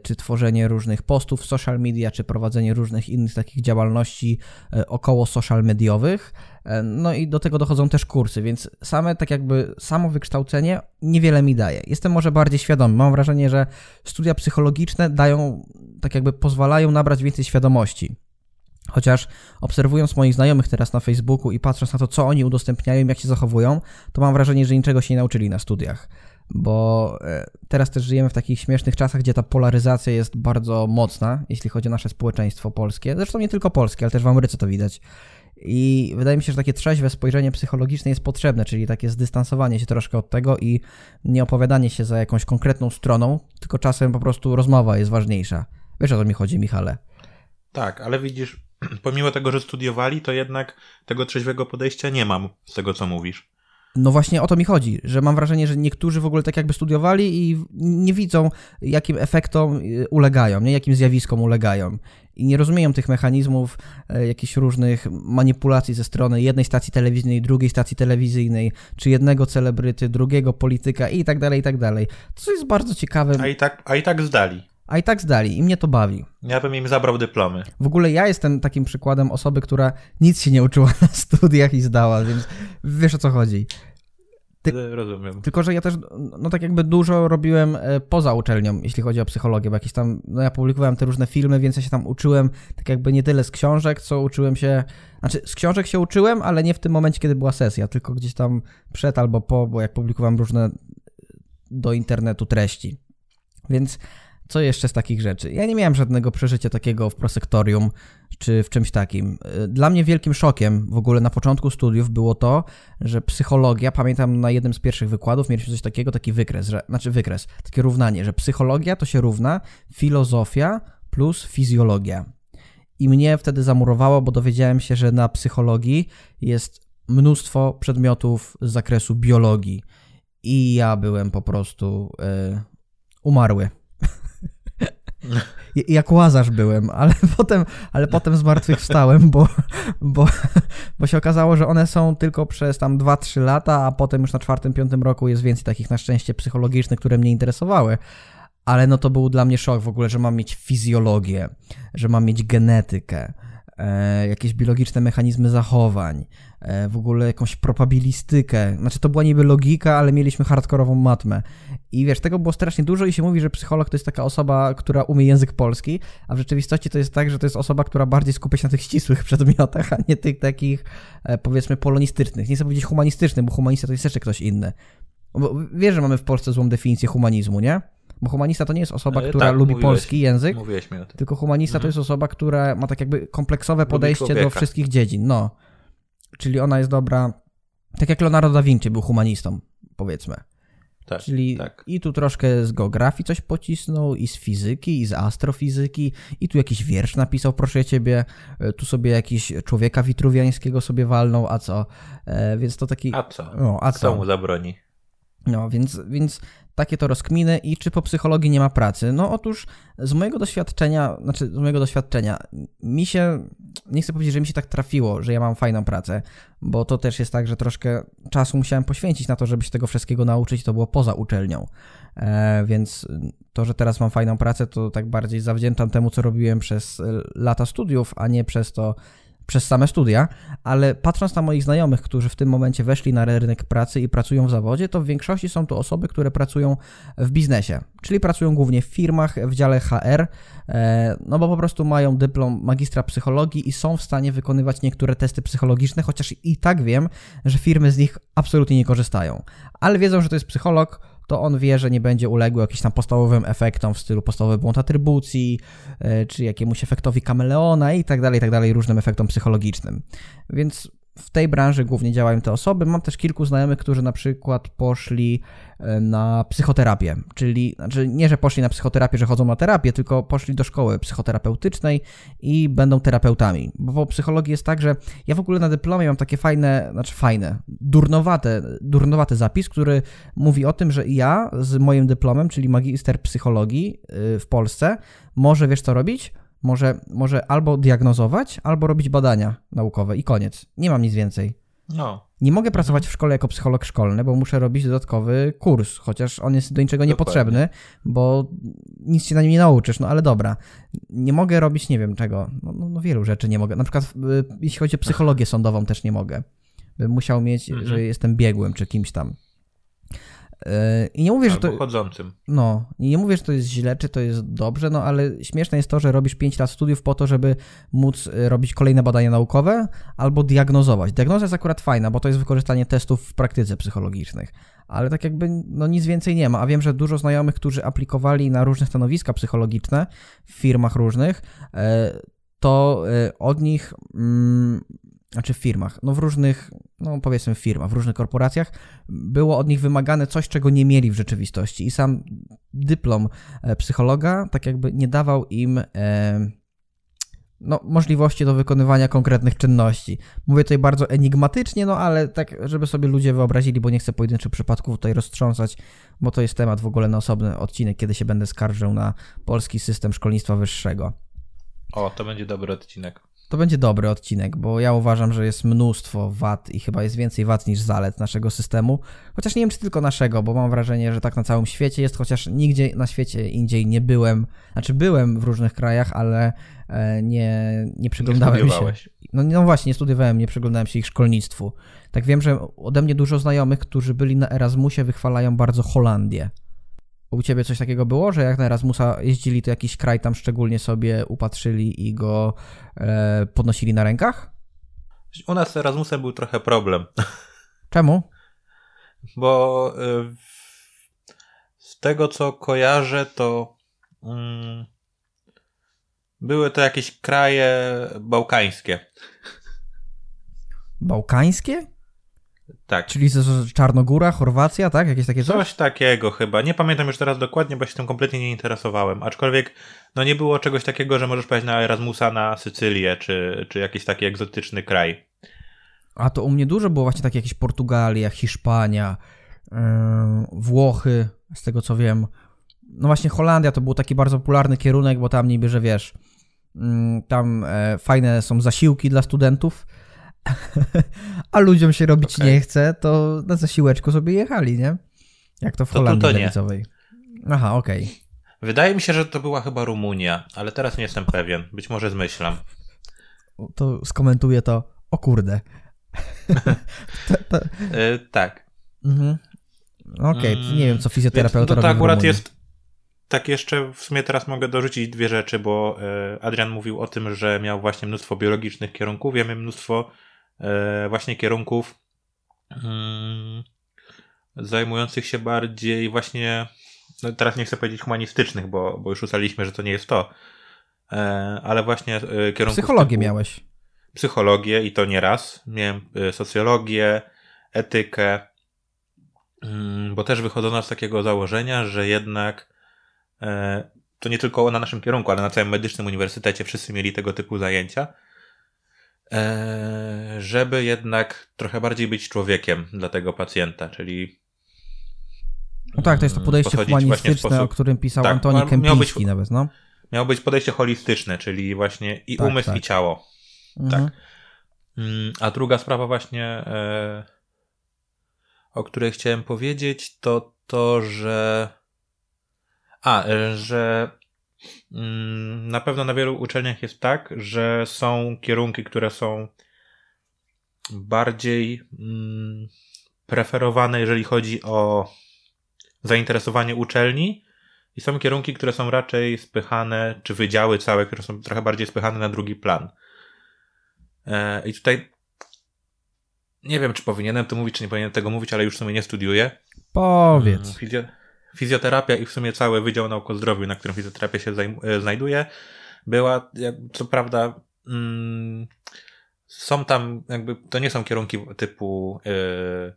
czy tworzenie różnych postów w social media, czy prowadzenie różnych innych takich działalności około social mediowych. E, no i do tego dochodzą też kursy, więc same tak jakby samo wykształcenie niewiele mi daje. Jestem może bardziej świadomy. Mam wrażenie, że studia psychologiczne dają, tak jakby pozwalają nabrać więcej świadomości. Chociaż obserwując moich znajomych teraz na Facebooku i patrząc na to, co oni udostępniają, jak się zachowują, to mam wrażenie, że niczego się nie nauczyli na studiach. Bo e, teraz też żyjemy w takich śmiesznych czasach, gdzie ta polaryzacja jest bardzo mocna, jeśli chodzi o nasze społeczeństwo polskie. Zresztą nie tylko polskie, ale też w Ameryce to widać. I wydaje mi się, że takie trzeźwe spojrzenie psychologiczne jest potrzebne, czyli takie zdystansowanie się troszkę od tego i nie opowiadanie się za jakąś konkretną stroną, tylko czasem po prostu rozmowa jest ważniejsza. Wiesz o co mi chodzi, Michale? Tak, ale widzisz, pomimo tego, że studiowali, to jednak tego trzeźwego podejścia nie mam z tego, co mówisz. No właśnie o to mi chodzi, że mam wrażenie, że niektórzy w ogóle tak jakby studiowali i nie widzą, jakim efektom y, ulegają, nie? jakim zjawiskom ulegają i nie rozumieją tych mechanizmów, e, jakichś różnych manipulacji ze strony jednej stacji telewizyjnej, drugiej stacji telewizyjnej, czy jednego celebryty, drugiego polityka i tak dalej, i tak dalej. To jest bardzo ciekawe. A i tak, a i tak zdali. A i tak zdali i mnie to bawi. Ja bym im zabrał dyplomy. W ogóle ja jestem takim przykładem osoby, która nic się nie uczyła na studiach i zdała, więc wiesz o co chodzi. Ty... Rozumiem. Tylko, że ja też, no tak jakby dużo robiłem e, poza uczelnią, jeśli chodzi o psychologię, bo jakieś tam, no ja publikowałem te różne filmy, więc ja się tam uczyłem tak jakby nie tyle z książek, co uczyłem się, znaczy z książek się uczyłem, ale nie w tym momencie, kiedy była sesja, tylko gdzieś tam przed albo po, bo jak publikowałem różne do internetu treści. Więc co jeszcze z takich rzeczy? Ja nie miałem żadnego przeżycia takiego w prosektorium czy w czymś takim. Dla mnie wielkim szokiem w ogóle na początku studiów było to, że psychologia, pamiętam na jednym z pierwszych wykładów mieliśmy coś takiego, taki wykres, że, znaczy wykres, takie równanie, że psychologia to się równa filozofia plus fizjologia. I mnie wtedy zamurowało, bo dowiedziałem się, że na psychologii jest mnóstwo przedmiotów z zakresu biologii. I ja byłem po prostu yy, umarły jak łazarz byłem, ale potem, ale potem zmartwychwstałem, bo, bo, bo się okazało, że one są tylko przez tam 2-3 lata, a potem już na czwartym, piątym roku jest więcej takich na szczęście psychologicznych, które mnie interesowały. Ale no to był dla mnie szok w ogóle, że mam mieć fizjologię, że mam mieć genetykę, e, jakieś biologiczne mechanizmy zachowań, e, w ogóle jakąś probabilistykę. Znaczy to była niby logika, ale mieliśmy hardkorową matmę. I wiesz, tego było strasznie dużo i się mówi, że psycholog to jest taka osoba, która umie język polski, a w rzeczywistości to jest tak, że to jest osoba, która bardziej skupia się na tych ścisłych przedmiotach, a nie tych takich e, powiedzmy polonistycznych. Nie chcę powiedzieć humanistycznych, bo humanista to jest jeszcze ktoś inny. Bo wiesz, że mamy w Polsce złą definicję humanizmu, nie? Bo humanista to nie jest osoba, e, która tak, lubi mówiłeś, polski język, tylko humanista mhm. to jest osoba, która ma tak jakby kompleksowe podejście do wszystkich dziedzin. No. Czyli ona jest dobra, tak jak Leonardo da Vinci był humanistą, powiedzmy. Tak, Czyli tak. i tu troszkę z geografii coś pocisnął, i z fizyki, i z astrofizyki, i tu jakiś wiersz napisał, proszę ciebie, e, tu sobie jakiś człowieka witruwiańskiego sobie walnął, a co? E, więc to taki... A co? No, a co? Kto mu zabroni? No, więc, więc takie to rozkminy i czy po psychologii nie ma pracy? No otóż z mojego doświadczenia, znaczy z mojego doświadczenia, mi się, nie chcę powiedzieć, że mi się tak trafiło, że ja mam fajną pracę, bo to też jest tak, że troszkę czasu musiałem poświęcić na to, żeby się tego wszystkiego nauczyć, to było poza uczelnią. E, więc to, że teraz mam fajną pracę, to tak bardziej zawdzięczam temu, co robiłem przez lata studiów, a nie przez to, przez same studia, ale patrząc na moich znajomych, którzy w tym momencie weszli na rynek pracy i pracują w zawodzie, to w większości są to osoby, które pracują w biznesie, czyli pracują głównie w firmach, w dziale HR, e, no bo po prostu mają dyplom magistra psychologii i są w stanie wykonywać niektóre testy psychologiczne, chociaż i tak wiem, że firmy z nich absolutnie nie korzystają, ale wiedzą, że to jest psycholog, to on wie, że nie będzie uległy jakimś tam podstawowym efektom w stylu podstawowy błąd atrybucji, e, czy jakiemuś efektowi kameleona i tak dalej, i tak dalej, różnym efektom psychologicznym. Więc w tej branży głównie działają te osoby. Mam też kilku znajomych, którzy na przykład poszli e, na psychoterapię, czyli znaczy nie, że poszli na psychoterapię, że chodzą na terapię, tylko poszli do szkoły psychoterapeutycznej i będą terapeutami. Bo po psychologii jest tak, że ja w ogóle na dyplomie mam takie fajne, znaczy fajne, durnowate, durnowaty zapis, który mówi o tym, że ja z moim dyplomem, czyli magister psychologii y, w Polsce, może wiesz co robić? Może, może albo diagnozować, albo robić badania naukowe i koniec. Nie mam nic więcej. No. Nie mogę pracować w szkole jako psycholog szkolny, bo muszę robić dodatkowy kurs, chociaż on jest do niczego niepotrzebny, bo nic się na nim nie nauczysz, no ale dobra. Nie mogę robić nie wiem czego, no, no, no wielu rzeczy nie mogę. Na przykład y, jeśli chodzi o psychologię sądową też nie mogę. Bym musiał mieć, mhm. że jestem biegłym czy kimś tam. Yy, I nie mówię, że to. chodzącym. No, nie mówię, że to jest źle, czy to jest dobrze, no ale śmieszne jest to, że robisz 5 lat studiów po to, żeby móc y, robić kolejne badania naukowe albo diagnozować. Diagnoza jest akurat fajna, bo to jest wykorzystanie testów w praktyce psychologicznych, ale tak jakby no nic więcej nie ma. A wiem, że dużo znajomych, którzy aplikowali na różne stanowiska psychologiczne w firmach różnych, e, to e, od nich mm, znaczy w firmach, no w różnych, no powiedzmy w firmach, w różnych korporacjach, było od nich wymagane coś, czego nie mieli w rzeczywistości. I sam dyplom e, psychologa tak jakby nie dawał im e, no, możliwości do wykonywania konkretnych czynności. Mówię tutaj bardzo enigmatycznie, no ale tak, żeby sobie ludzie wyobrazili, bo nie chcę pojedynczych przypadków tutaj roztrząsać, bo to jest temat w ogóle na osobny odcinek, kiedy się będę skarżył na polski system szkolnictwa wyższego. O, to będzie dobry odcinek. To będzie dobry odcinek, bo ja uważam, że jest mnóstwo wad i chyba jest więcej wad niż zalet naszego systemu. Chociaż nie wiem, czy tylko naszego, bo mam wrażenie, że tak na całym świecie jest, chociaż nigdzie na świecie indziej nie byłem. Znaczy byłem w różnych krajach, ale e, nie, nie przyglądałem nie się. No, no właśnie, nie studiowałem, nie przyglądałem się ich szkolnictwu. Tak wiem, że ode mnie dużo znajomych, którzy byli na Erasmusie, wychwalają bardzo Holandię. U ciebie coś takiego było, że jak na Erasmusa jeździli, to jakiś kraj tam szczególnie sobie upatrzyli i go e, podnosili na rękach? U nas z Erasmusem był trochę problem. Czemu? Bo e, z tego co kojarzę, to mm, były to jakieś kraje bałkańskie. Bałkańskie? Tak. Czyli Czarnogóra, Chorwacja, tak? Jakieś takie coś? Coś takiego chyba. Nie pamiętam już teraz dokładnie, bo się tym kompletnie nie interesowałem. Aczkolwiek no nie było czegoś takiego, że możesz pojechać na Erasmusa na Sycylię, czy, czy jakiś taki egzotyczny kraj. A to u mnie dużo było właśnie takie jakieś Portugalia, Hiszpania, yy, Włochy, z tego co wiem. No właśnie Holandia to był taki bardzo popularny kierunek, bo tam niby, że wiesz, yy, tam e, fajne są zasiłki dla studentów, a ludziom się robić okay. nie chce, to na zasiłeczku sobie jechali, nie? Jak to w to Holandii to lewicowej. Aha, okej. Okay. Wydaje mi się, że to była chyba Rumunia, ale teraz nie jestem pewien. Być może zmyślam. To skomentuję to. O kurde. to, to... Yy, tak. Mhm. Okej, okay. nie wiem, co fizjoterapeuta robi. To akurat jest. Tak, jeszcze w sumie teraz mogę dorzucić dwie rzeczy, bo e, Adrian mówił o tym, że miał właśnie mnóstwo biologicznych kierunków. Ja miałem mnóstwo właśnie kierunków mm, zajmujących się bardziej właśnie, no teraz nie chcę powiedzieć humanistycznych, bo, bo już ustaliliśmy, że to nie jest to, e, ale właśnie e, kierunków... Psychologię typu, miałeś. Psychologię i to nie raz. Miałem socjologię, etykę, mm, bo też wychodzono z takiego założenia, że jednak to nie tylko na naszym kierunku, ale na całym medycznym uniwersytecie wszyscy mieli tego typu zajęcia, E, żeby jednak trochę bardziej być człowiekiem dla tego pacjenta, czyli. No tak, to jest to podejście humanistyczne, sposób, o którym pisał tak, Antoni Kępiński być, nawet, no. Miało być podejście holistyczne, czyli właśnie i tak, umysł, tak. i ciało. Mhm. Tak. Mm, a druga sprawa właśnie, e, o której chciałem powiedzieć, to to, że a, e, że Mm, na pewno na wielu uczelniach jest tak, że są kierunki, które są bardziej mm, preferowane, jeżeli chodzi o zainteresowanie uczelni, i są kierunki, które są raczej spychane, czy wydziały całe, które są trochę bardziej spychane na drugi plan. E, I tutaj nie wiem, czy powinienem to mówić, czy nie powinienem tego mówić, ale już w sumie nie studiuję. Powiedz. Fizjo fizjoterapia i w sumie cały Wydział Nauk o Zdrowiu, na którym fizjoterapia się e, znajduje, była, co prawda, mm, są tam, jakby to nie są kierunki typu yy,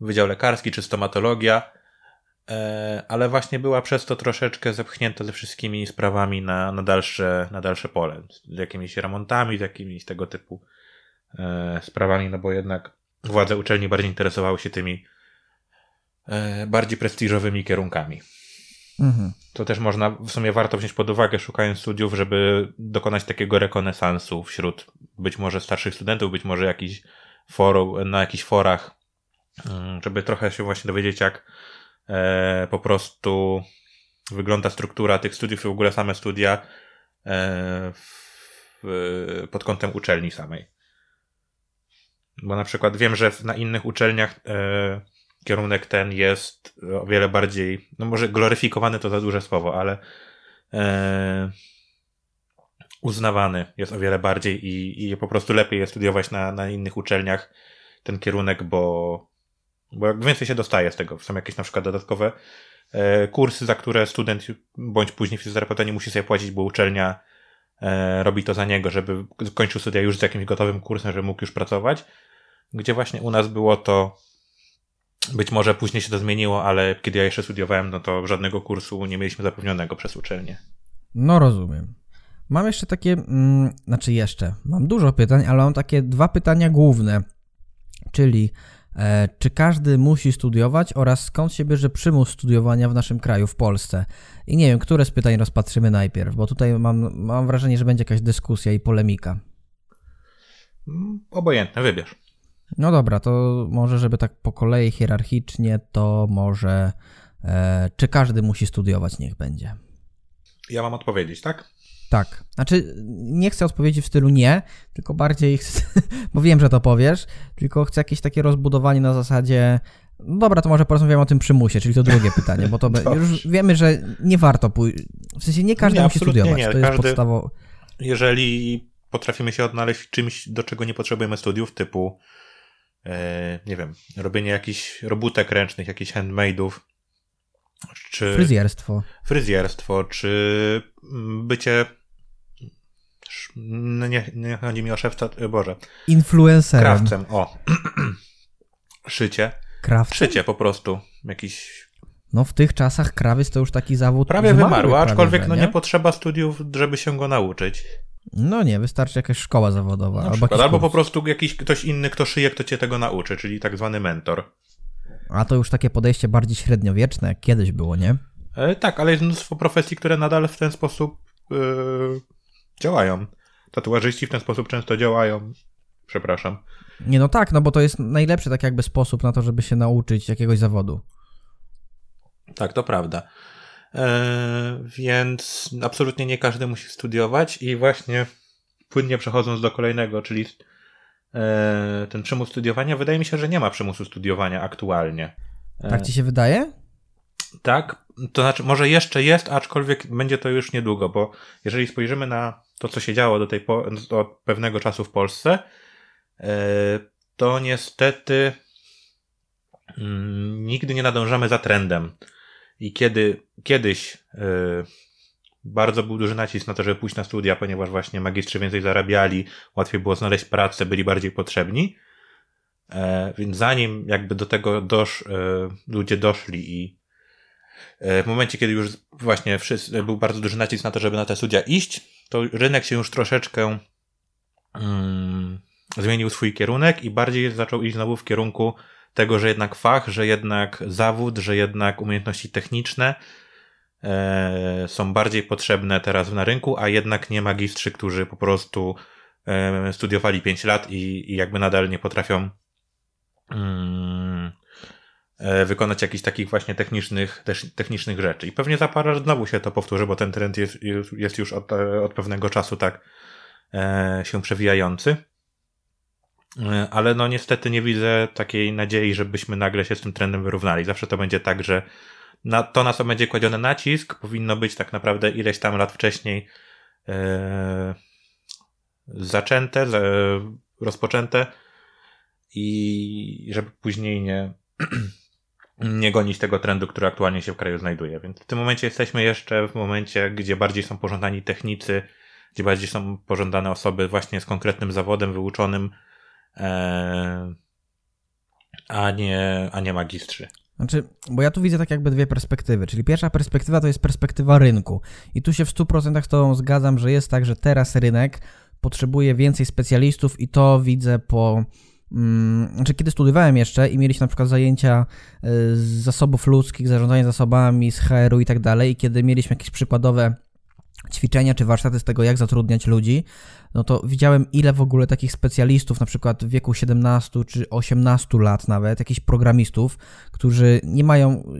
Wydział Lekarski czy stomatologia, yy, ale właśnie była przez to troszeczkę zepchnięta ze wszystkimi sprawami na, na, dalsze, na dalsze pole. Z jakimiś remontami, z jakimiś tego typu sprawami, no bo jednak władze uczelni bardziej interesowały się tymi bardziej prestiżowymi kierunkami. Mhm. To też można, w sumie warto wziąć pod uwagę, szukając studiów, żeby dokonać takiego rekonesansu wśród być może starszych studentów, być może jakiś forum, na jakichś forach, mm, żeby trochę się właśnie dowiedzieć, jak e, po prostu wygląda struktura tych studiów i w ogóle same studia e, pod kątem uczelni samej. Bo na przykład wiem, że na innych uczelniach e, kierunek ten jest o wiele bardziej, no może gloryfikowany to za duże słowo, ale e, uznawany jest o wiele bardziej i, i po prostu lepiej jest studiować na, na innych uczelniach ten kierunek, bo, bo więcej się dostaje z tego. Są jakieś na przykład dodatkowe e, kursy, za które student bądź później fizjoterapeuta nie musi sobie płacić, bo uczelnia e, robi to za niego, żeby kończył studia już z jakimś gotowym kursem, żeby mógł już pracować. Gdzie właśnie u nas było to być może później się to zmieniło, ale kiedy ja jeszcze studiowałem, no to żadnego kursu nie mieliśmy zapewnionego przez uczelnię. No rozumiem. Mam jeszcze takie, mm, znaczy jeszcze, mam dużo pytań, ale mam takie dwa pytania główne, czyli e, czy każdy musi studiować oraz skąd się bierze przymus studiowania w naszym kraju, w Polsce? I nie wiem, które z pytań rozpatrzymy najpierw, bo tutaj mam, mam wrażenie, że będzie jakaś dyskusja i polemika. Mm, obojętne, wybierz. No dobra, to może, żeby tak po kolei hierarchicznie, to może e, czy każdy musi studiować, niech będzie. Ja mam odpowiedzieć, tak? Tak. Znaczy, nie chcę odpowiedzi w stylu nie, tylko bardziej chcę, bo wiem, że to powiesz, tylko chcę jakieś takie rozbudowanie na zasadzie. No dobra, to może porozmawiamy o tym przymusie, czyli to drugie pytanie, bo to już wiemy, że nie warto pójść. W sensie nie każdy nie, musi studiować. Nie. To jest każdy, podstawowe. Jeżeli potrafimy się odnaleźć w czymś, do czego nie potrzebujemy studiów, typu nie wiem, robienie jakichś robótek ręcznych, jakichś handmade'ów, czy... Fryzjerstwo. Fryzjerstwo, czy bycie no nie, nie chodzi mi o szewca, e, Boże. Influencerem. Krawcem, o. Szycie. Krawcem? Szycie po prostu. Jakiś... No w tych czasach krawiec to już taki zawód Prawie wymarły, aczkolwiek no nie potrzeba studiów, żeby się go nauczyć. No nie, wystarczy jakaś szkoła zawodowa. albo, albo po prostu jakiś ktoś inny, kto szyje, kto cię tego nauczy, czyli tak zwany mentor. A to już takie podejście bardziej średniowieczne, jak kiedyś było, nie? E, tak, ale jest mnóstwo profesji, które nadal w ten sposób e, działają. Tatuażyści w ten sposób często działają. Przepraszam. Nie, no tak, no bo to jest najlepszy tak jakby sposób na to, żeby się nauczyć jakiegoś zawodu. Tak, to prawda. E, więc absolutnie nie każdy musi studiować i właśnie płynnie przechodząc do kolejnego, czyli e, ten przymus studiowania, wydaje mi się, że nie ma przymusu studiowania aktualnie. E, tak ci się wydaje? Tak, to znaczy może jeszcze jest, aczkolwiek będzie to już niedługo, bo jeżeli spojrzymy na to, co się działo do, tej po, do pewnego czasu w Polsce, to niestety mm, nigdy nie nadążamy za trendem. I kiedy kiedyś yy, bardzo był duży nacisk na to, żeby pójść na studia, ponieważ właśnie magistrzy więcej zarabiali, łatwiej było znaleźć pracę, byli bardziej potrzebni. E, więc zanim jakby do tego dosz, e, ludzie doszli i e, w momencie, kiedy już właśnie wszyscy, był bardzo duży nacisk na to, żeby na te studia iść, to rynek się już troszeczkę mm, zmienił swój kierunek i bardziej zaczął iść znowu w kierunku tego, że jednak fach, że jednak zawód, że jednak umiejętności techniczne e, są bardziej potrzebne teraz na rynku, a jednak nie magistrzy, którzy po prostu e, studiowali 5 lat i, i jakby nadal nie potrafią mm, e, wykonać jakichś takich właśnie technicznych, technicznych rzeczy. I pewnie za parę znowu się to powtórzy, bo ten trend jest, jest już od, od pewnego czasu tak się przewijający. E, ale no niestety nie widzę takiej nadziei, żebyśmy nagle się z tym trendem wyrównali. Zawsze to będzie tak, że na to, na co będzie kładziony nacisk, powinno być tak naprawdę ileś tam lat wcześniej e, zaczęte, rozpoczęte i żeby później nie, nie gonić tego trendu, który aktualnie się w kraju znajduje. Więc w tym momencie jesteśmy jeszcze w momencie, gdzie bardziej są pożądani technicy gdzie bardziej są pożądane osoby właśnie z konkretnym zawodem wyuczonym, a nie, a nie magistrzy. Znaczy, bo ja tu widzę tak jakby dwie perspektywy, czyli pierwsza perspektywa to jest perspektywa rynku i tu się w 100% z tobą zgadzam, że jest tak, że teraz rynek potrzebuje więcej specjalistów i to widzę po... Mm, znaczy, kiedy studiowałem jeszcze i mieliśmy na przykład zajęcia y, z zasobów ludzkich, zarządzania zasobami, z HR-u i tak dalej, i kiedy mieliśmy jakieś przykładowe ćwiczenia czy warsztaty z tego, jak zatrudniać ludzi, no to widziałem ile w ogóle takich specjalistów, na przykład w wieku 17 czy 18 lat nawet, jakichś programistów, którzy nie mają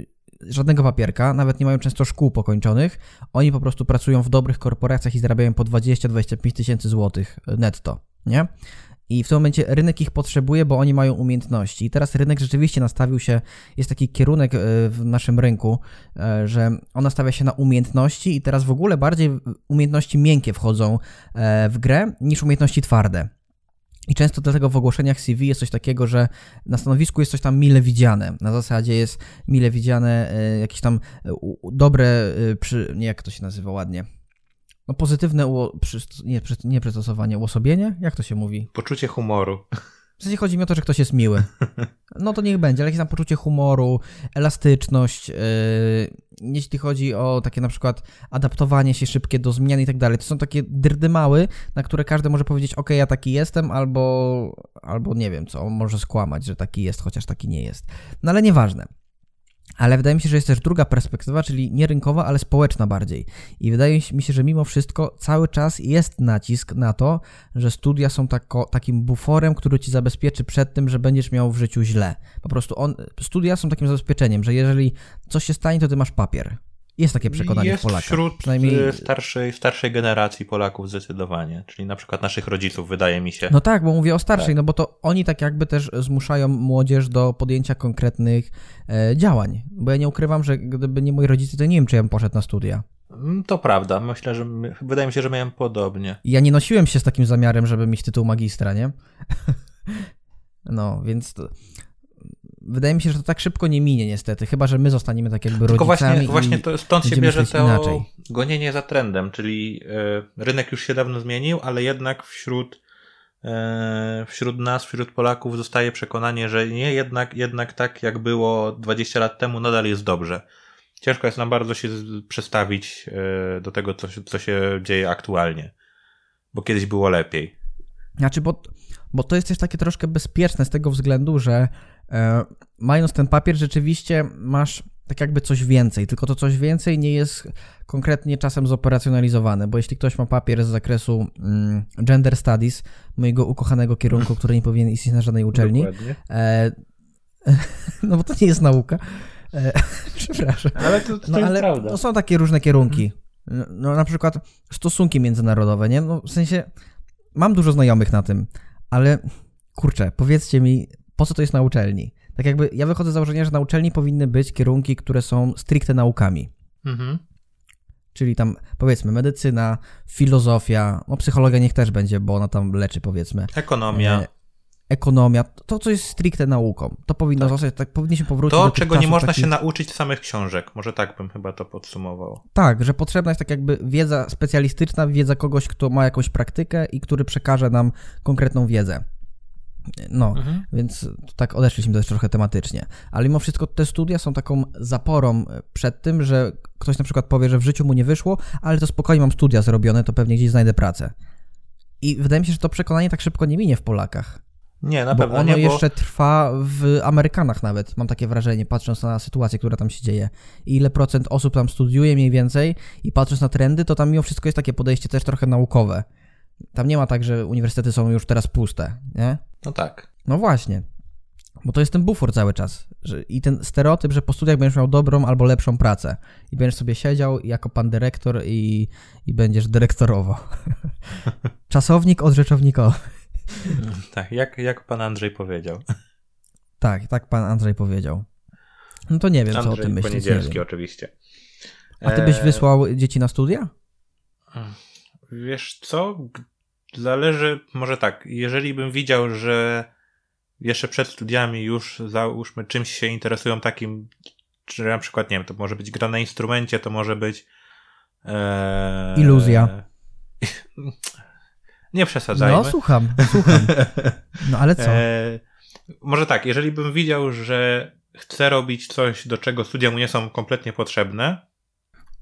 żadnego papierka, nawet nie mają często szkół pokończonych, oni po prostu pracują w dobrych korporacjach i zarabiają po 20-25 tysięcy złotych netto, nie? I w tym momencie rynek ich potrzebuje, bo oni mają umiejętności. I teraz rynek rzeczywiście nastawił się, jest taki kierunek e, w naszym rynku, e, że on nastawia się na umiejętności i teraz w ogóle bardziej umiejętności miękkie wchodzą e, w grę niż umiejętności twarde. I często dlatego w ogłoszeniach CV jest coś takiego, że na stanowisku jest coś tam mile widziane. Na zasadzie jest mile widziane jakieś tam dobre, nie jak to się nazywa ładnie, no pozytywne, uło, przy, nie, przy, nie przystosowanie, uosobienie? Jak to się mówi? Poczucie humoru. W sensie chodzi mi o to, że ktoś jest miły. No to niech będzie, ale jakieś tam poczucie humoru, elastyczność, yy, jeśli chodzi o takie na przykład adaptowanie się szybkie do zmian i tak dalej. To są takie dyrdymały, na które każdy może powiedzieć, ok, ja taki jestem, albo, albo nie wiem co, może skłamać, że taki jest, chociaż taki nie jest. No ale nieważne. Ale wydaje mi się, że jest też druga perspektywa, czyli nie rynkowa, ale społeczna bardziej. I wydaje mi się, że mimo wszystko cały czas jest nacisk na to, że studia są tako, takim buforem, który ci zabezpieczy przed tym, że będziesz miał w życiu źle. Po prostu on, studia są takim zabezpieczeniem, że jeżeli coś się stanie, to ty masz papier. Jest takie przekonanie jest w Polakach. wśród Przynajmniej... starszej, starszej generacji Polaków zdecydowanie, czyli na przykład naszych rodziców, wydaje mi się. No tak, bo mówię o starszej, tak. no bo to oni tak jakby też zmuszają młodzież do podjęcia konkretnych e, działań. Bo ja nie ukrywam, że gdyby nie moi rodzice, to nie wiem, czy ja bym poszedł na studia. Mm, to prawda, myślę, że wydaje mi się, że miałem podobnie. Ja nie nosiłem się z takim zamiarem, żeby mieć tytuł magistra, nie? no, więc to, wydaje mi się, że to tak szybko nie minie niestety, chyba że my zostaniemy tak jakby Tylko rodzicami. Tylko właśnie, właśnie to, stąd się bierze to inaczej. gonienie za trendem, czyli y, rynek już się dawno zmienił, ale jednak wśród y, wśród nas, wśród Polaków zostaje przekonanie, że nie jednak, jednak tak jak było 20 lat temu nadal jest dobrze. Ciężko jest nam bardzo się przestawić y, do tego, co, co się dzieje aktualnie, bo kiedyś było lepiej. Znaczy, bo, bo to jest też takie troszkę bezpieczne z tego względu, że E, mając ten papier, rzeczywiście masz tak jakby coś więcej, tylko to coś więcej nie jest konkretnie czasem zoperacjonalizowane, bo jeśli ktoś ma papier z zakresu mm, gender studies, mojego ukochanego kierunku, który nie powinien istnieć na żadnej uczelni, e, no bo to nie jest nauka, e, przepraszam. Ale to, to no, jest ale prawda. To są takie różne kierunki. No, no na przykład stosunki międzynarodowe, nie? No w sensie mam dużo znajomych na tym, ale kurczę, powiedzcie mi, po co to jest na uczelni? Tak jakby ja wychodzę z założenia, że na uczelni powinny być kierunki, które są stricte naukami. Mhm. Czyli tam powiedzmy medycyna, filozofia, no psychologia niech też będzie, bo ona tam leczy powiedzmy. Ekonomia. E, ekonomia, to co jest stricte nauką. To powinno tak. zostać, tak powinniśmy powrócić to, do czego nie można takich... się nauczyć z samych książek. Może tak bym chyba to podsumował. Tak, że potrzebna jest tak jakby wiedza specjalistyczna, wiedza kogoś, kto ma jakąś praktykę i który przekaże nam konkretną wiedzę. No, mhm. więc tak odeszliśmy też trochę tematycznie. Ale mimo wszystko te studia są taką zaporą przed tym, że ktoś na przykład powie, że w życiu mu nie wyszło, ale to spokojnie mam studia zrobione, to pewnie gdzieś znajdę pracę. I wydaje mi się, że to przekonanie tak szybko nie minie w Polakach. Nie, na bo pewno ono nie. Bo... jeszcze trwa w Amerykanach nawet, mam takie wrażenie, patrząc na sytuację, która tam się dzieje. Ile procent osób tam studiuje mniej więcej i patrząc na trendy, to tam mimo wszystko jest takie podejście też trochę naukowe. Tam nie ma tak, że uniwersytety są już teraz puste, nie? No tak. No właśnie. Bo to jest ten bufor cały czas. Że, I ten stereotyp, że po studiach będziesz miał dobrą albo lepszą pracę. I będziesz sobie siedział jako pan dyrektor i, i będziesz dyrektorował. Czasownik od rzeczownikowy. tak, jak, jak pan Andrzej powiedział. Tak, tak pan Andrzej powiedział. No to nie wiem, Andrzej co o tym myślisz. Poniedzielski oczywiście. A ty byś e, wysłał dzieci na studia? Wiesz co? Zależy, może tak, jeżeli bym widział, że jeszcze przed studiami już załóżmy czymś się interesują takim, czy na przykład, nie wiem, to może być gra na instrumencie, to może być e, iluzja. Nie przesadzajmy. No, słucham, słucham. No, ale co? E, może tak, jeżeli bym widział, że chce robić coś, do czego studia mu nie są kompletnie potrzebne,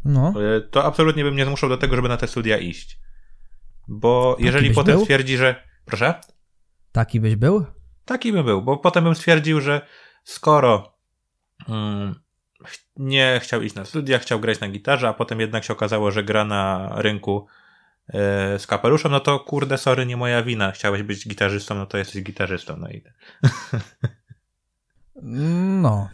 no. E, to absolutnie bym nie zmuszał do tego, żeby na te studia iść. Bo jeżeli potem był? stwierdzi, że. Proszę? Taki byś był? Taki bym był, bo potem bym stwierdził, że skoro mm, nie chciał iść na studia, chciał grać na gitarze, a potem jednak się okazało, że gra na rynku e, z kapeluszem, no to kurde, sorry, nie moja wina. Chciałeś być gitarzystą, no to jesteś gitarzystą. No i. No.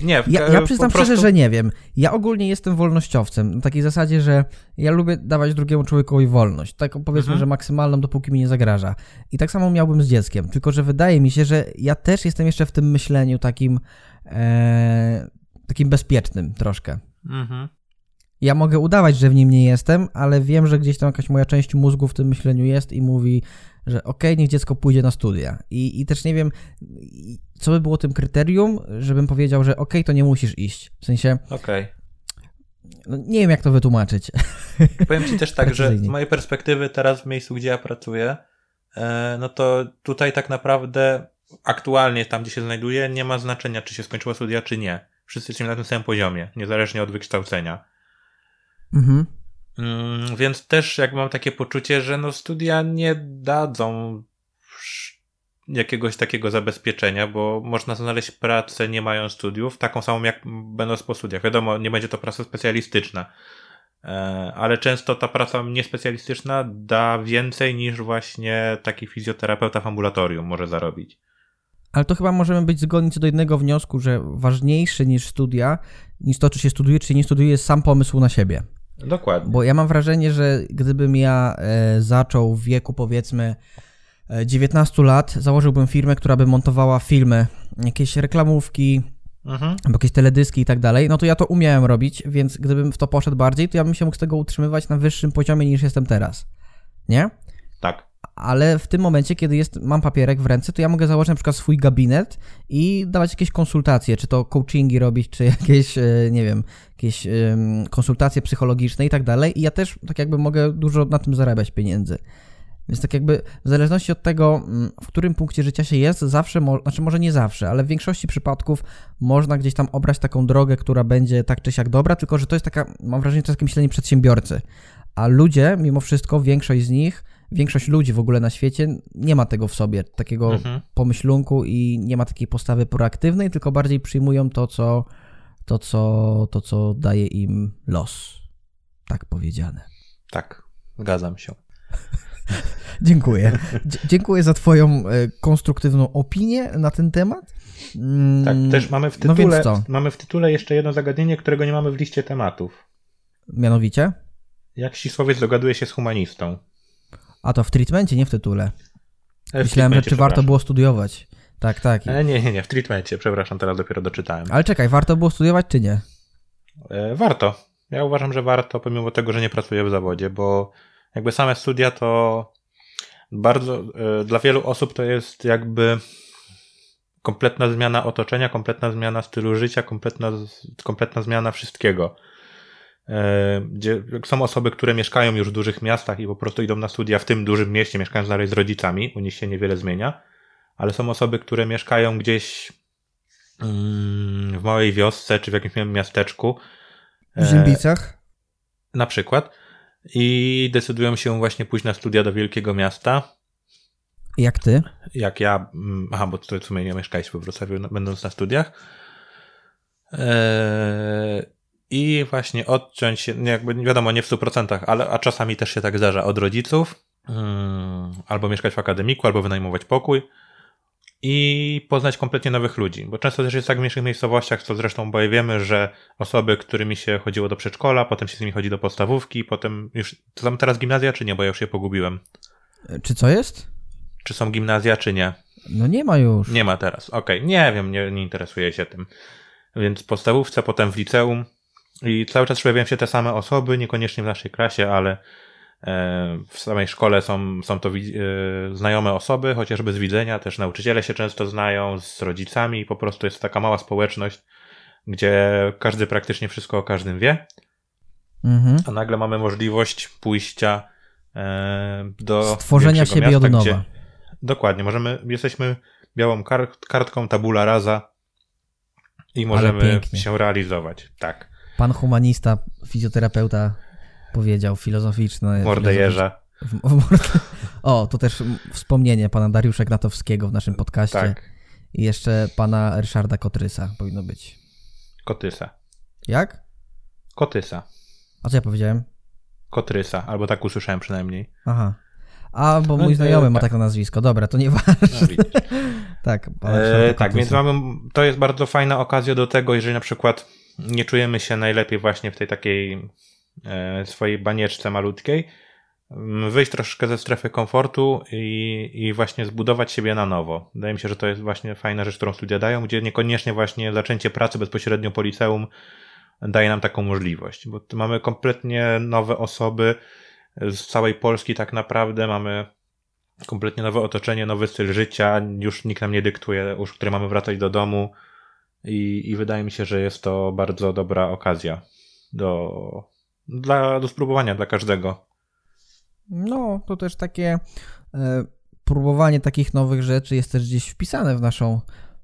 Nie, ja, ja przyznam prostu... szczerze, że nie wiem. Ja ogólnie jestem wolnościowcem. Na takiej zasadzie, że ja lubię dawać drugiemu człowiekowi wolność. Tak powiedzmy, mhm. że maksymalną, dopóki mi nie zagraża. I tak samo miałbym z dzieckiem. Tylko, że wydaje mi się, że ja też jestem jeszcze w tym myśleniu takim e, takim bezpiecznym troszkę. Mhm. Ja mogę udawać, że w nim nie jestem, ale wiem, że gdzieś tam jakaś moja część mózgu w tym myśleniu jest i mówi, że okej, okay, niech dziecko pójdzie na studia. I, I też nie wiem, co by było tym kryterium, żebym powiedział, że okej, okay, to nie musisz iść. W sensie. Okej. Okay. No, nie wiem, jak to wytłumaczyć. Powiem ci też tak, że z mojej perspektywy, teraz w miejscu, gdzie ja pracuję, e, no to tutaj tak naprawdę aktualnie tam, gdzie się znajduję, nie ma znaczenia, czy się skończyło studia, czy nie. Wszyscy jesteśmy na tym samym poziomie, niezależnie od wykształcenia. Mhm. Mm, więc też jak mam takie poczucie, że no studia nie dadzą jakiegoś takiego zabezpieczenia, bo można znaleźć pracę nie mając studiów, taką samą jak będąc po studiach. Wiadomo, nie będzie to praca specjalistyczna, e, ale często ta praca niespecjalistyczna da więcej niż właśnie taki fizjoterapeuta w ambulatorium może zarobić. Ale to chyba możemy być zgodni co do jednego wniosku, że ważniejszy niż studia, niż to, czy się studiuje, czy nie studiuje, jest sam pomysł na siebie. Dokładnie. Bo ja mam wrażenie, że gdybym ja e, zaczął w wieku powiedzmy 19 e, lat, założyłbym firmę, która by montowała filmy, jakieś reklamówki, mhm. albo jakieś teledyski i tak dalej, no to ja to umiałem robić, więc gdybym w to poszedł bardziej, to ja bym się mógł z tego utrzymywać na wyższym poziomie niż jestem teraz. Nie? Ale w tym momencie, kiedy jest, mam papierek w ręce, to ja mogę założyć na przykład swój gabinet i dawać jakieś konsultacje, czy to coachingi robić, czy jakieś, e, nie wiem, jakieś konsultacje psychologiczne i tak dalej. I ja też tak jakby mogę dużo na tym zarabiać pieniędzy. Więc tak jakby w zależności od tego, mm, w którym punkcie życia się jest, zawsze, mo znaczy może nie zawsze, ale w większości przypadków można gdzieś tam obrać taką drogę, która będzie tak czy siak dobra, tylko że to jest taka, mam wrażenie, to jest takie myślenie przedsiębiorcy. A ludzie, mimo wszystko, większość z nich większość ludzi w ogóle na świecie nie ma tego w sobie, takiego mhm. pomyślunku i nie ma takiej postawy proaktywnej, tylko bardziej przyjmują to, co, to, co, to, co daje im los. Tak powiedziane. Tak, zgadzam się. dziękuję. dziękuję za Twoją e, konstruktywną opinię na ten temat. Mm, tak, też mamy w, no tytule, no mamy w tytule jeszcze jedno zagadnienie, którego nie mamy w liście tematów. Mianowicie? Jak ścisłowiec dogaduje się z humanistą? A to w treatmencie, nie w tytule. E, w Myślałem, że czy warto było studiować. Tak, tak. E, nie, nie, nie, w treatmencie, przepraszam, teraz dopiero doczytałem. Ale czekaj, warto było studiować, czy nie? E, warto. Ja uważam, że warto, pomimo tego, że nie pracuję w zawodzie, bo jakby same studia to bardzo, e, dla wielu osób to jest jakby kompletna zmiana otoczenia, kompletna zmiana stylu życia, kompletna, kompletna zmiana wszystkiego. E, gdzie są osoby, które mieszkają już w dużych miastach i po prostu idą na studia w tym dużym mieście, mieszkając dalej z rodzicami, u nich się niewiele zmienia, ale są osoby, które mieszkają gdzieś mm, w małej wiosce czy w jakimś miasteczku. W Zimbicach? Na przykład. I decydują się właśnie pójść na studia do wielkiego miasta. Jak ty? Jak ja. Mm, aha, bo to w sumie nie mieszkaliśmy we Wrocławiu, będąc na studiach. Eee, i właśnie odciąć się, jakby wiadomo, nie w 100%, ale a czasami też się tak zdarza od rodziców, hmm, albo mieszkać w akademiku, albo wynajmować pokój i poznać kompletnie nowych ludzi. Bo często też jest tak w mniejszych miejscowościach, co zresztą oboje wiemy, że osoby, którymi się chodziło do przedszkola, potem się z nimi chodzi do podstawówki, potem już. To tam teraz gimnazja, czy nie? Bo ja już je pogubiłem. Czy co jest? Czy są gimnazja, czy nie? No nie ma już. Nie ma teraz. Okej, okay. nie wiem, nie, nie interesuję się tym. Więc podstawówce, potem w liceum, i cały czas przejawiają się te same osoby, niekoniecznie w naszej klasie, ale e, w samej szkole są, są to e, znajome osoby, chociażby z widzenia, też nauczyciele się często znają z rodzicami po prostu jest taka mała społeczność, gdzie każdy praktycznie wszystko o każdym wie. Mhm. A nagle mamy możliwość pójścia e, do Stworzenia siebie miasta, od nowa. Gdzie, dokładnie, możemy, jesteśmy białą kart, kartką tabula rasa i możemy się realizować. Tak. Pan humanista, fizjoterapeuta powiedział filozoficzny. Mordejerza. O, to też wspomnienie pana Dariusza Gnatowskiego w naszym podcaście. Tak. I jeszcze pana Ryszarda Kotrysa powinno być. Kotysa. Jak? Kotysa. A co ja powiedziałem? Kotrysa, albo tak usłyszałem przynajmniej. Aha. A, bo no, mój znajomy e, ma tak. takie nazwisko. Dobra, to nieważne. No, tak, e, tak, więc mamy, to jest bardzo fajna okazja do tego, jeżeli na przykład nie czujemy się najlepiej właśnie w tej takiej e, swojej banieczce malutkiej, wyjść troszkę ze strefy komfortu i, i właśnie zbudować siebie na nowo. Wydaje mi się, że to jest właśnie fajna rzecz, którą studia dają, gdzie niekoniecznie właśnie zaczęcie pracy bezpośrednio po liceum daje nam taką możliwość, bo mamy kompletnie nowe osoby z całej Polski tak naprawdę, mamy kompletnie nowe otoczenie, nowy styl życia, już nikt nam nie dyktuje, już który mamy wracać do domu i, i wydaje mi się, że jest to bardzo dobra okazja do, dla, do spróbowania dla każdego. No, to też takie e, próbowanie takich nowych rzeczy jest też gdzieś wpisane w naszą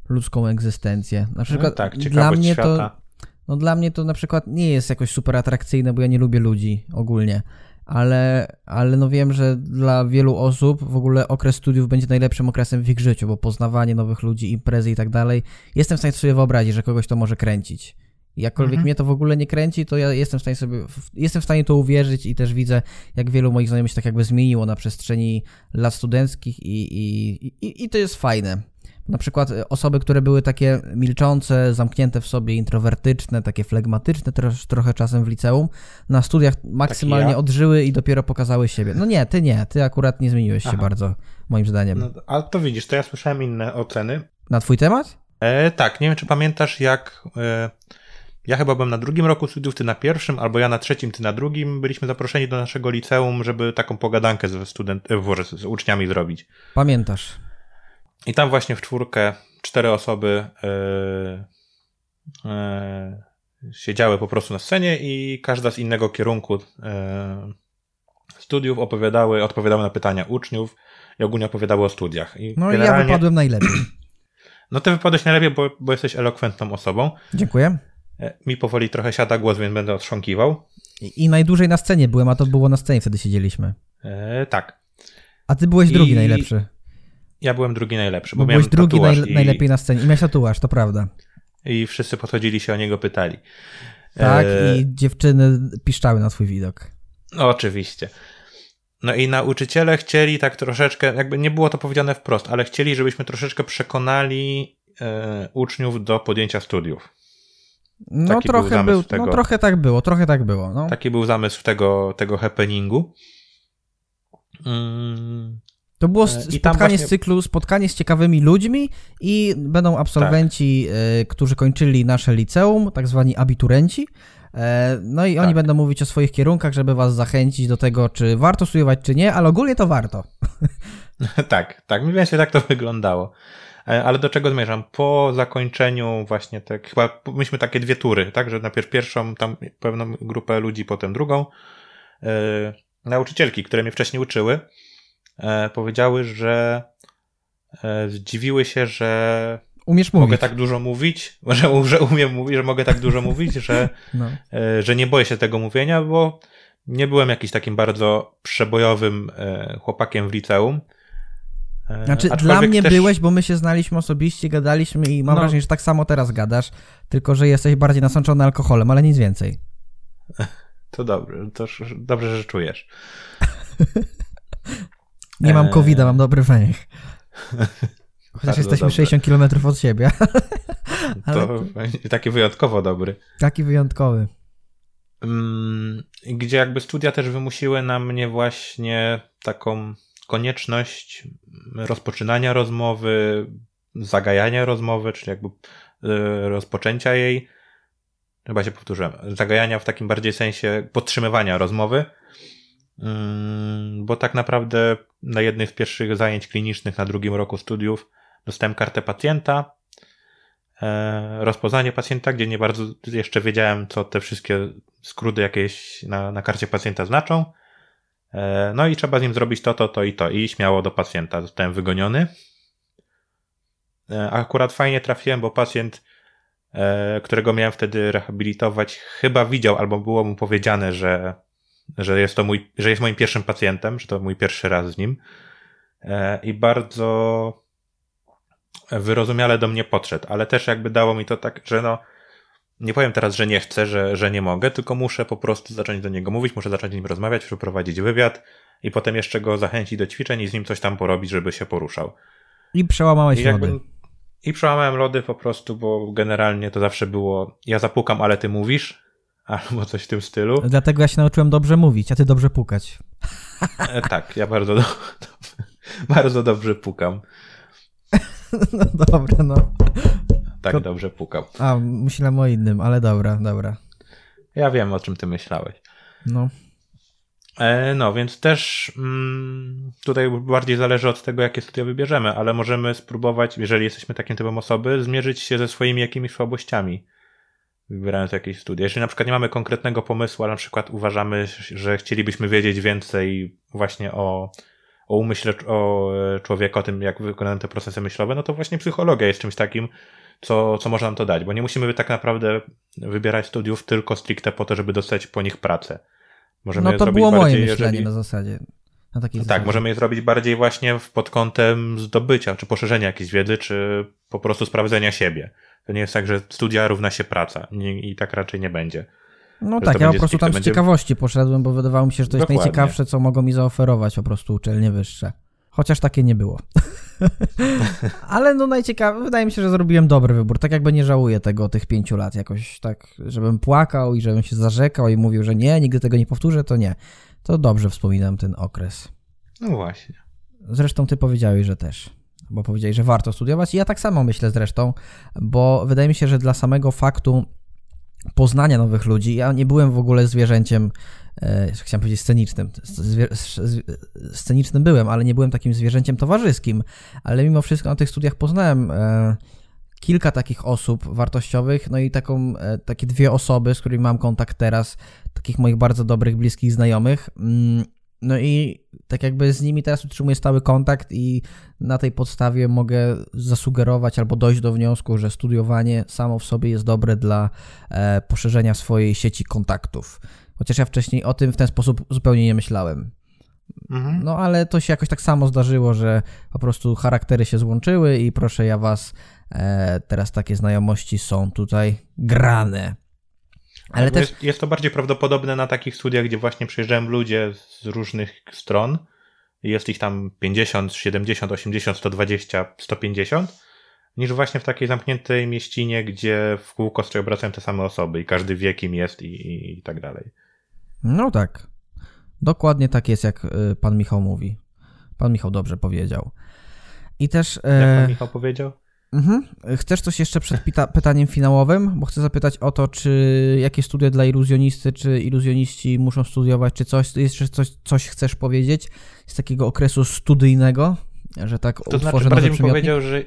ludzką egzystencję. Na przykład no tak, dla mnie świata. to no dla mnie to na przykład nie jest jakoś super atrakcyjne, bo ja nie lubię ludzi ogólnie. Ale, ale no wiem, że dla wielu osób w ogóle okres studiów będzie najlepszym okresem w ich życiu, bo poznawanie nowych ludzi, imprezy i tak dalej. Jestem w stanie sobie wyobrazić, że kogoś to może kręcić. Jakkolwiek mhm. mnie to w ogóle nie kręci, to ja jestem w stanie sobie, jestem w stanie to uwierzyć i też widzę, jak wielu moich znajomych się tak jakby zmieniło na przestrzeni lat studenckich i, i, i, i to jest fajne. Na przykład e, osoby, które były takie milczące, zamknięte w sobie, introwertyczne, takie flegmatyczne też trochę czasem w liceum, na studiach maksymalnie ja? odżyły i dopiero pokazały siebie. No nie, ty nie, ty akurat nie zmieniłeś się Aha. bardzo, moim zdaniem. No, ale to widzisz, to ja słyszałem inne oceny. Na twój temat? E, tak, nie wiem, czy pamiętasz, jak. E, ja chyba byłem na drugim roku studiów, ty na pierwszym, albo ja na trzecim, ty na drugim. Byliśmy zaproszeni do naszego liceum, żeby taką pogadankę z, student, e, z uczniami zrobić. Pamiętasz. I tam właśnie w czwórkę cztery osoby yy, yy, siedziały po prostu na scenie i każda z innego kierunku yy, studiów opowiadały, odpowiadały na pytania uczniów i ogólnie opowiadały o studiach. I no i ja wypadłem najlepiej. No ty wypadłeś najlepiej, bo, bo jesteś elokwentną osobą. Dziękuję. Mi powoli trochę siada głos, więc będę otrząkiwał. I, I, najdłużej na scenie byłem, a to było na scenie, wtedy siedzieliśmy. E, tak. A ty byłeś drugi I... najlepszy. Ja byłem drugi najlepszy, bo, bo byłeś drugi naj, i... najlepiej na scenie i miałeś tatuaż, to prawda. I wszyscy podchodzili się o niego pytali. Tak, e... i dziewczyny piszczały na twój widok. No, oczywiście. No i nauczyciele chcieli tak troszeczkę, jakby nie było to powiedziane wprost, ale chcieli, żebyśmy troszeczkę przekonali e, uczniów do podjęcia studiów. No Taki trochę był, był no tego, no trochę tak było, trochę tak było. No. Taki był zamysł tego, tego happeningu. Mm. To było e, spotkanie właśnie... z cyklu, spotkanie z ciekawymi ludźmi i będą absolwenci, tak. którzy kończyli nasze liceum, tak zwani abiturenci. E, no i oni tak. będą mówić o swoich kierunkach, żeby was zachęcić do tego, czy warto studiować, czy nie, ale ogólnie to warto. tak, tak, mniej więcej tak to wyglądało. Ale do czego zmierzam? Po zakończeniu właśnie tak, chyba myśmy takie dwie tury, tak, że najpierw pierwszą tam pewną grupę ludzi, potem drugą. Yy, nauczycielki, które mnie wcześniej uczyły, powiedziały, że e, zdziwiły się, że Umiesz mogę mówić. tak dużo mówić, że, że umiem mówić, że mogę tak dużo mówić, że, no. e, że nie boję się tego mówienia, bo nie byłem jakiś takim bardzo przebojowym e, chłopakiem w liceum. E, znaczy, dla mnie też... byłeś, bo my się znaliśmy osobiście, gadaliśmy i mam no. wrażenie, że tak samo teraz gadasz, tylko że jesteś bardziej nasączony alkoholem, ale nic więcej. To dobrze, to dobrze, że czujesz. Nie mam covid mam dobry węch. Chociaż jesteśmy 60 km od siebie. Ale... To taki wyjątkowo dobry. Taki wyjątkowy. Mm, gdzie jakby studia też wymusiły na mnie właśnie taką konieczność rozpoczynania rozmowy, zagajania rozmowy, czyli jakby y, rozpoczęcia jej. Chyba się powtórzyłem. Zagajania w takim bardziej sensie podtrzymywania rozmowy bo tak naprawdę na jednych z pierwszych zajęć klinicznych na drugim roku studiów dostałem kartę pacjenta, e, rozpoznanie pacjenta, gdzie nie bardzo jeszcze wiedziałem, co te wszystkie skróty jakieś na, na karcie pacjenta znaczą. E, no i trzeba z nim zrobić to, to, to i to. I śmiało do pacjenta. Zostałem wygoniony. Akurat fajnie trafiłem, bo pacjent, którego miałem wtedy rehabilitować, chyba widział albo było mu powiedziane, że, że jest to mój, że jest moim pierwszym pacjentem, że to mój pierwszy raz z nim. I bardzo wyrozumiale do mnie podszedł, ale też jakby dało mi to tak, że no, nie powiem teraz, że nie chcę, że, że nie mogę, tylko muszę po prostu zacząć do niego mówić, muszę zacząć z nim rozmawiać, przeprowadzić wywiad i potem jeszcze go zachęcić do ćwiczeń i z nim coś tam porobić, żeby się poruszał. I przełamałeś I jakby, lody. I przełamałem lody po prostu, bo generalnie to zawsze było ja zapukam, ale ty mówisz, albo coś w tym stylu. Dlatego ja się nauczyłem dobrze mówić, a ty dobrze pukać. E, tak, ja bardzo, do, do, bardzo dobrze pukam. No dobra, no tak Ko... dobrze pukał. A, myślałem o innym, ale dobra, dobra. Ja wiem, o czym ty myślałeś. No. E, no, więc też mm, tutaj bardziej zależy od tego, jakie studia wybierzemy, ale możemy spróbować, jeżeli jesteśmy takim typem osoby, zmierzyć się ze swoimi jakimiś słabościami, wybierając jakieś studia. Jeżeli na przykład nie mamy konkretnego pomysłu, ale na przykład uważamy, że chcielibyśmy wiedzieć więcej właśnie o, o umyśle o e, człowieka, o tym, jak wykonają te procesy myślowe, no to właśnie psychologia jest czymś takim, co, co może nam to dać, bo nie musimy tak naprawdę wybierać studiów tylko stricte po to, żeby dostać po nich pracę. Możemy no to było moje myślenie jeżeli... na zasadzie. Na no tak, możemy je zrobić bardziej właśnie pod kątem zdobycia, czy poszerzenia jakiejś wiedzy, czy po prostu sprawdzenia siebie. To nie jest tak, że studia równa się praca nie, i tak raczej nie będzie. No tak, ja po prostu tam z będzie... ciekawości poszedłem, bo wydawało mi się, że to jest Dokładnie. najciekawsze, co mogą mi zaoferować po prostu uczelnie wyższe. Chociaż takie nie było. Ale no najciekawe, wydaje mi się, że zrobiłem dobry wybór. Tak jakby nie żałuję tego, tych pięciu lat jakoś tak, żebym płakał i żebym się zarzekał i mówił, że nie, nigdy tego nie powtórzę, to nie. To dobrze wspominam ten okres. No właśnie. Zresztą ty powiedziałeś, że też. Bo powiedziałeś, że warto studiować i ja tak samo myślę zresztą, bo wydaje mi się, że dla samego faktu poznania nowych ludzi, ja nie byłem w ogóle zwierzęciem e, chciałem powiedzieć scenicznym. Scenicznym byłem, ale nie byłem takim zwierzęciem towarzyskim. Ale mimo wszystko na tych studiach poznałem e, kilka takich osób wartościowych, no i taką, e, takie dwie osoby, z którymi mam kontakt teraz, takich moich bardzo dobrych, bliskich znajomych. No i tak jakby z nimi teraz utrzymuję stały kontakt i na tej podstawie mogę zasugerować albo dojść do wniosku, że studiowanie samo w sobie jest dobre dla poszerzenia swojej sieci kontaktów. Chociaż ja wcześniej o tym w ten sposób zupełnie nie myślałem. Mhm. No ale to się jakoś tak samo zdarzyło, że po prostu charaktery się złączyły i proszę ja was, e, teraz takie znajomości są tutaj grane. Ale też... jest, jest to bardziej prawdopodobne na takich studiach, gdzie właśnie przyjeżdżają ludzie z różnych stron. Jest ich tam 50, 70, 80, 120, 150 niż właśnie w takiej zamkniętej mieścinie, gdzie w kółko sobie obracają te same osoby i każdy wie, kim jest i, i, i tak dalej. No tak. Dokładnie tak jest, jak y, pan Michał mówi. Pan Michał dobrze powiedział. I też. E, jak pan Michał powiedział? Mhm. Chcesz coś jeszcze przed pytaniem finałowym? Bo chcę zapytać o to, czy jakie studia dla iluzjonisty, czy iluzjoniści muszą studiować, czy coś, jeszcze coś, coś chcesz powiedzieć z takiego okresu studyjnego, że tak to znaczy, bardziej bym powiedział, że,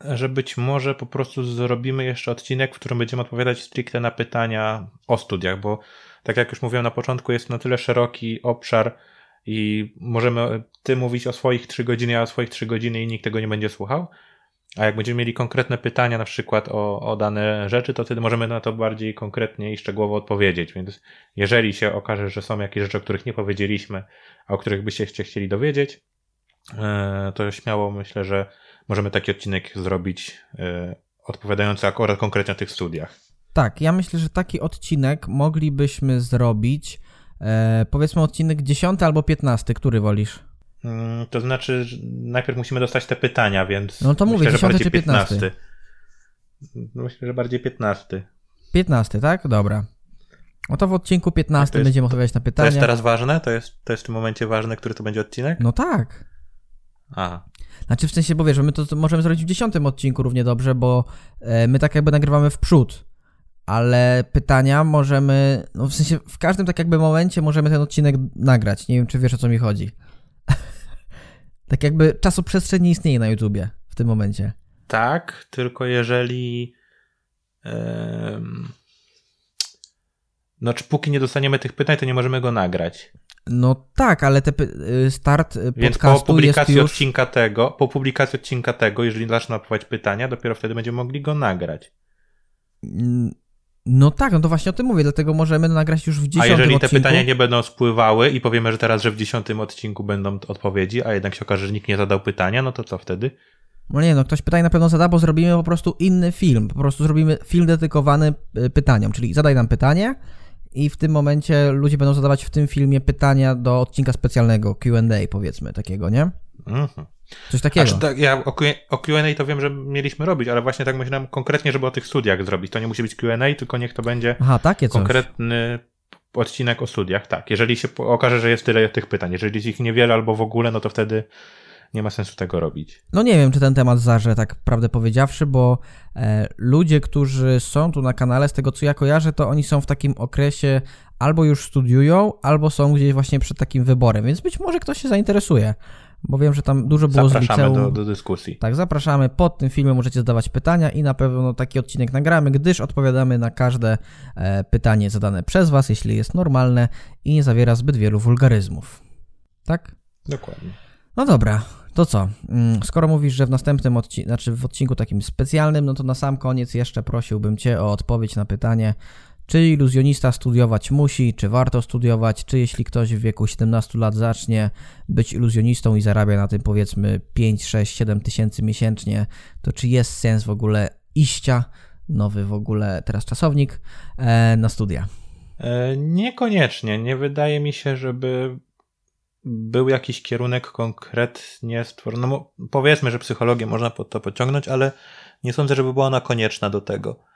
że być może po prostu zrobimy jeszcze odcinek, w którym będziemy odpowiadać stricte na pytania o studiach, bo tak jak już mówiłem na początku, jest na tyle szeroki obszar i możemy ty mówić o swoich trzy godziny, a o swoich trzy godziny i nikt tego nie będzie słuchał. A jak będziemy mieli konkretne pytania, na przykład o, o dane rzeczy, to wtedy możemy na to bardziej konkretnie i szczegółowo odpowiedzieć. Więc jeżeli się okaże, że są jakieś rzeczy, o których nie powiedzieliśmy, a o których byście chcieli dowiedzieć, e, to śmiało myślę, że możemy taki odcinek zrobić e, odpowiadający akurat konkretnie o tych studiach. Tak, ja myślę, że taki odcinek moglibyśmy zrobić. E, powiedzmy odcinek 10 albo 15, który wolisz? Mm, to znaczy, najpierw musimy dostać te pytania, więc. No to mówię, myślę, 10 czy 15. 15. No myślę, że bardziej 15. 15, tak? Dobra. No to w odcinku 15 tak, jest, będziemy odpowiadać na pytania. To jest teraz ważne? To jest, to jest w tym momencie ważne, który to będzie odcinek? No tak. Aha. Znaczy w sensie, bo wiesz, my to możemy zrobić w 10 odcinku równie dobrze, bo e, my tak jakby nagrywamy w przód ale pytania możemy, no w sensie w każdym tak jakby momencie możemy ten odcinek nagrać. Nie wiem, czy wiesz o co mi chodzi. Tak jakby czasoprzestrzeń nie istnieje na YouTubie w tym momencie. Tak, tylko jeżeli Znaczy, póki nie dostaniemy tych pytań, to nie możemy go nagrać. No tak, ale te y, start y, Więc po publikacji już... odcinka tego, po publikacji odcinka tego, jeżeli zaczną napływać pytania, dopiero wtedy będziemy mogli go nagrać. No tak, no to właśnie o tym mówię, dlatego możemy nagrać już w dziesiątym A jeżeli te odcinku... pytania nie będą spływały i powiemy, że teraz, że w dziesiątym odcinku będą odpowiedzi, a jednak się okaże, że nikt nie zadał pytania, no to co wtedy? No nie, no ktoś pytanie na pewno zada, bo zrobimy po prostu inny film. Po prostu zrobimy film dedykowany y, pytaniom, czyli zadaj nam pytanie i w tym momencie ludzie będą zadawać w tym filmie pytania do odcinka specjalnego, Q&A powiedzmy, takiego, nie? Mhm. Coś takiego. Znaczy, tak, ja o Q&A to wiem, że mieliśmy robić, ale właśnie tak myślałem konkretnie, żeby o tych studiach zrobić. To nie musi być Q&A, tylko niech to będzie Aha, takie konkretny odcinek o studiach. Tak, jeżeli się okaże, że jest tyle tych pytań. Jeżeli jest ich niewiele albo w ogóle, no to wtedy nie ma sensu tego robić. No nie wiem, czy ten temat zarze, tak prawdę powiedziawszy, bo e, ludzie, którzy są tu na kanale, z tego co ja kojarzę, to oni są w takim okresie albo już studiują, albo są gdzieś właśnie przed takim wyborem, więc być może ktoś się zainteresuje bo wiem, że tam dużo było zapraszamy z liceum. Do, do dyskusji. Tak, zapraszamy. Pod tym filmem możecie zadawać pytania i na pewno taki odcinek nagramy, gdyż odpowiadamy na każde e, pytanie zadane przez Was, jeśli jest normalne i nie zawiera zbyt wielu wulgaryzmów. Tak? Dokładnie. No dobra, to co? Mm, skoro mówisz, że w następnym odcinku, znaczy w odcinku takim specjalnym, no to na sam koniec jeszcze prosiłbym Cię o odpowiedź na pytanie, czy iluzjonista studiować musi, czy warto studiować, czy jeśli ktoś w wieku 17 lat zacznie być iluzjonistą i zarabia na tym powiedzmy 5, 6, 7 tysięcy miesięcznie, to czy jest sens w ogóle iścia, nowy w ogóle teraz czasownik, e, na studia? E, niekoniecznie. Nie wydaje mi się, żeby był jakiś kierunek konkretnie stworzony. No, powiedzmy, że psychologię można pod to pociągnąć, ale nie sądzę, żeby była ona konieczna do tego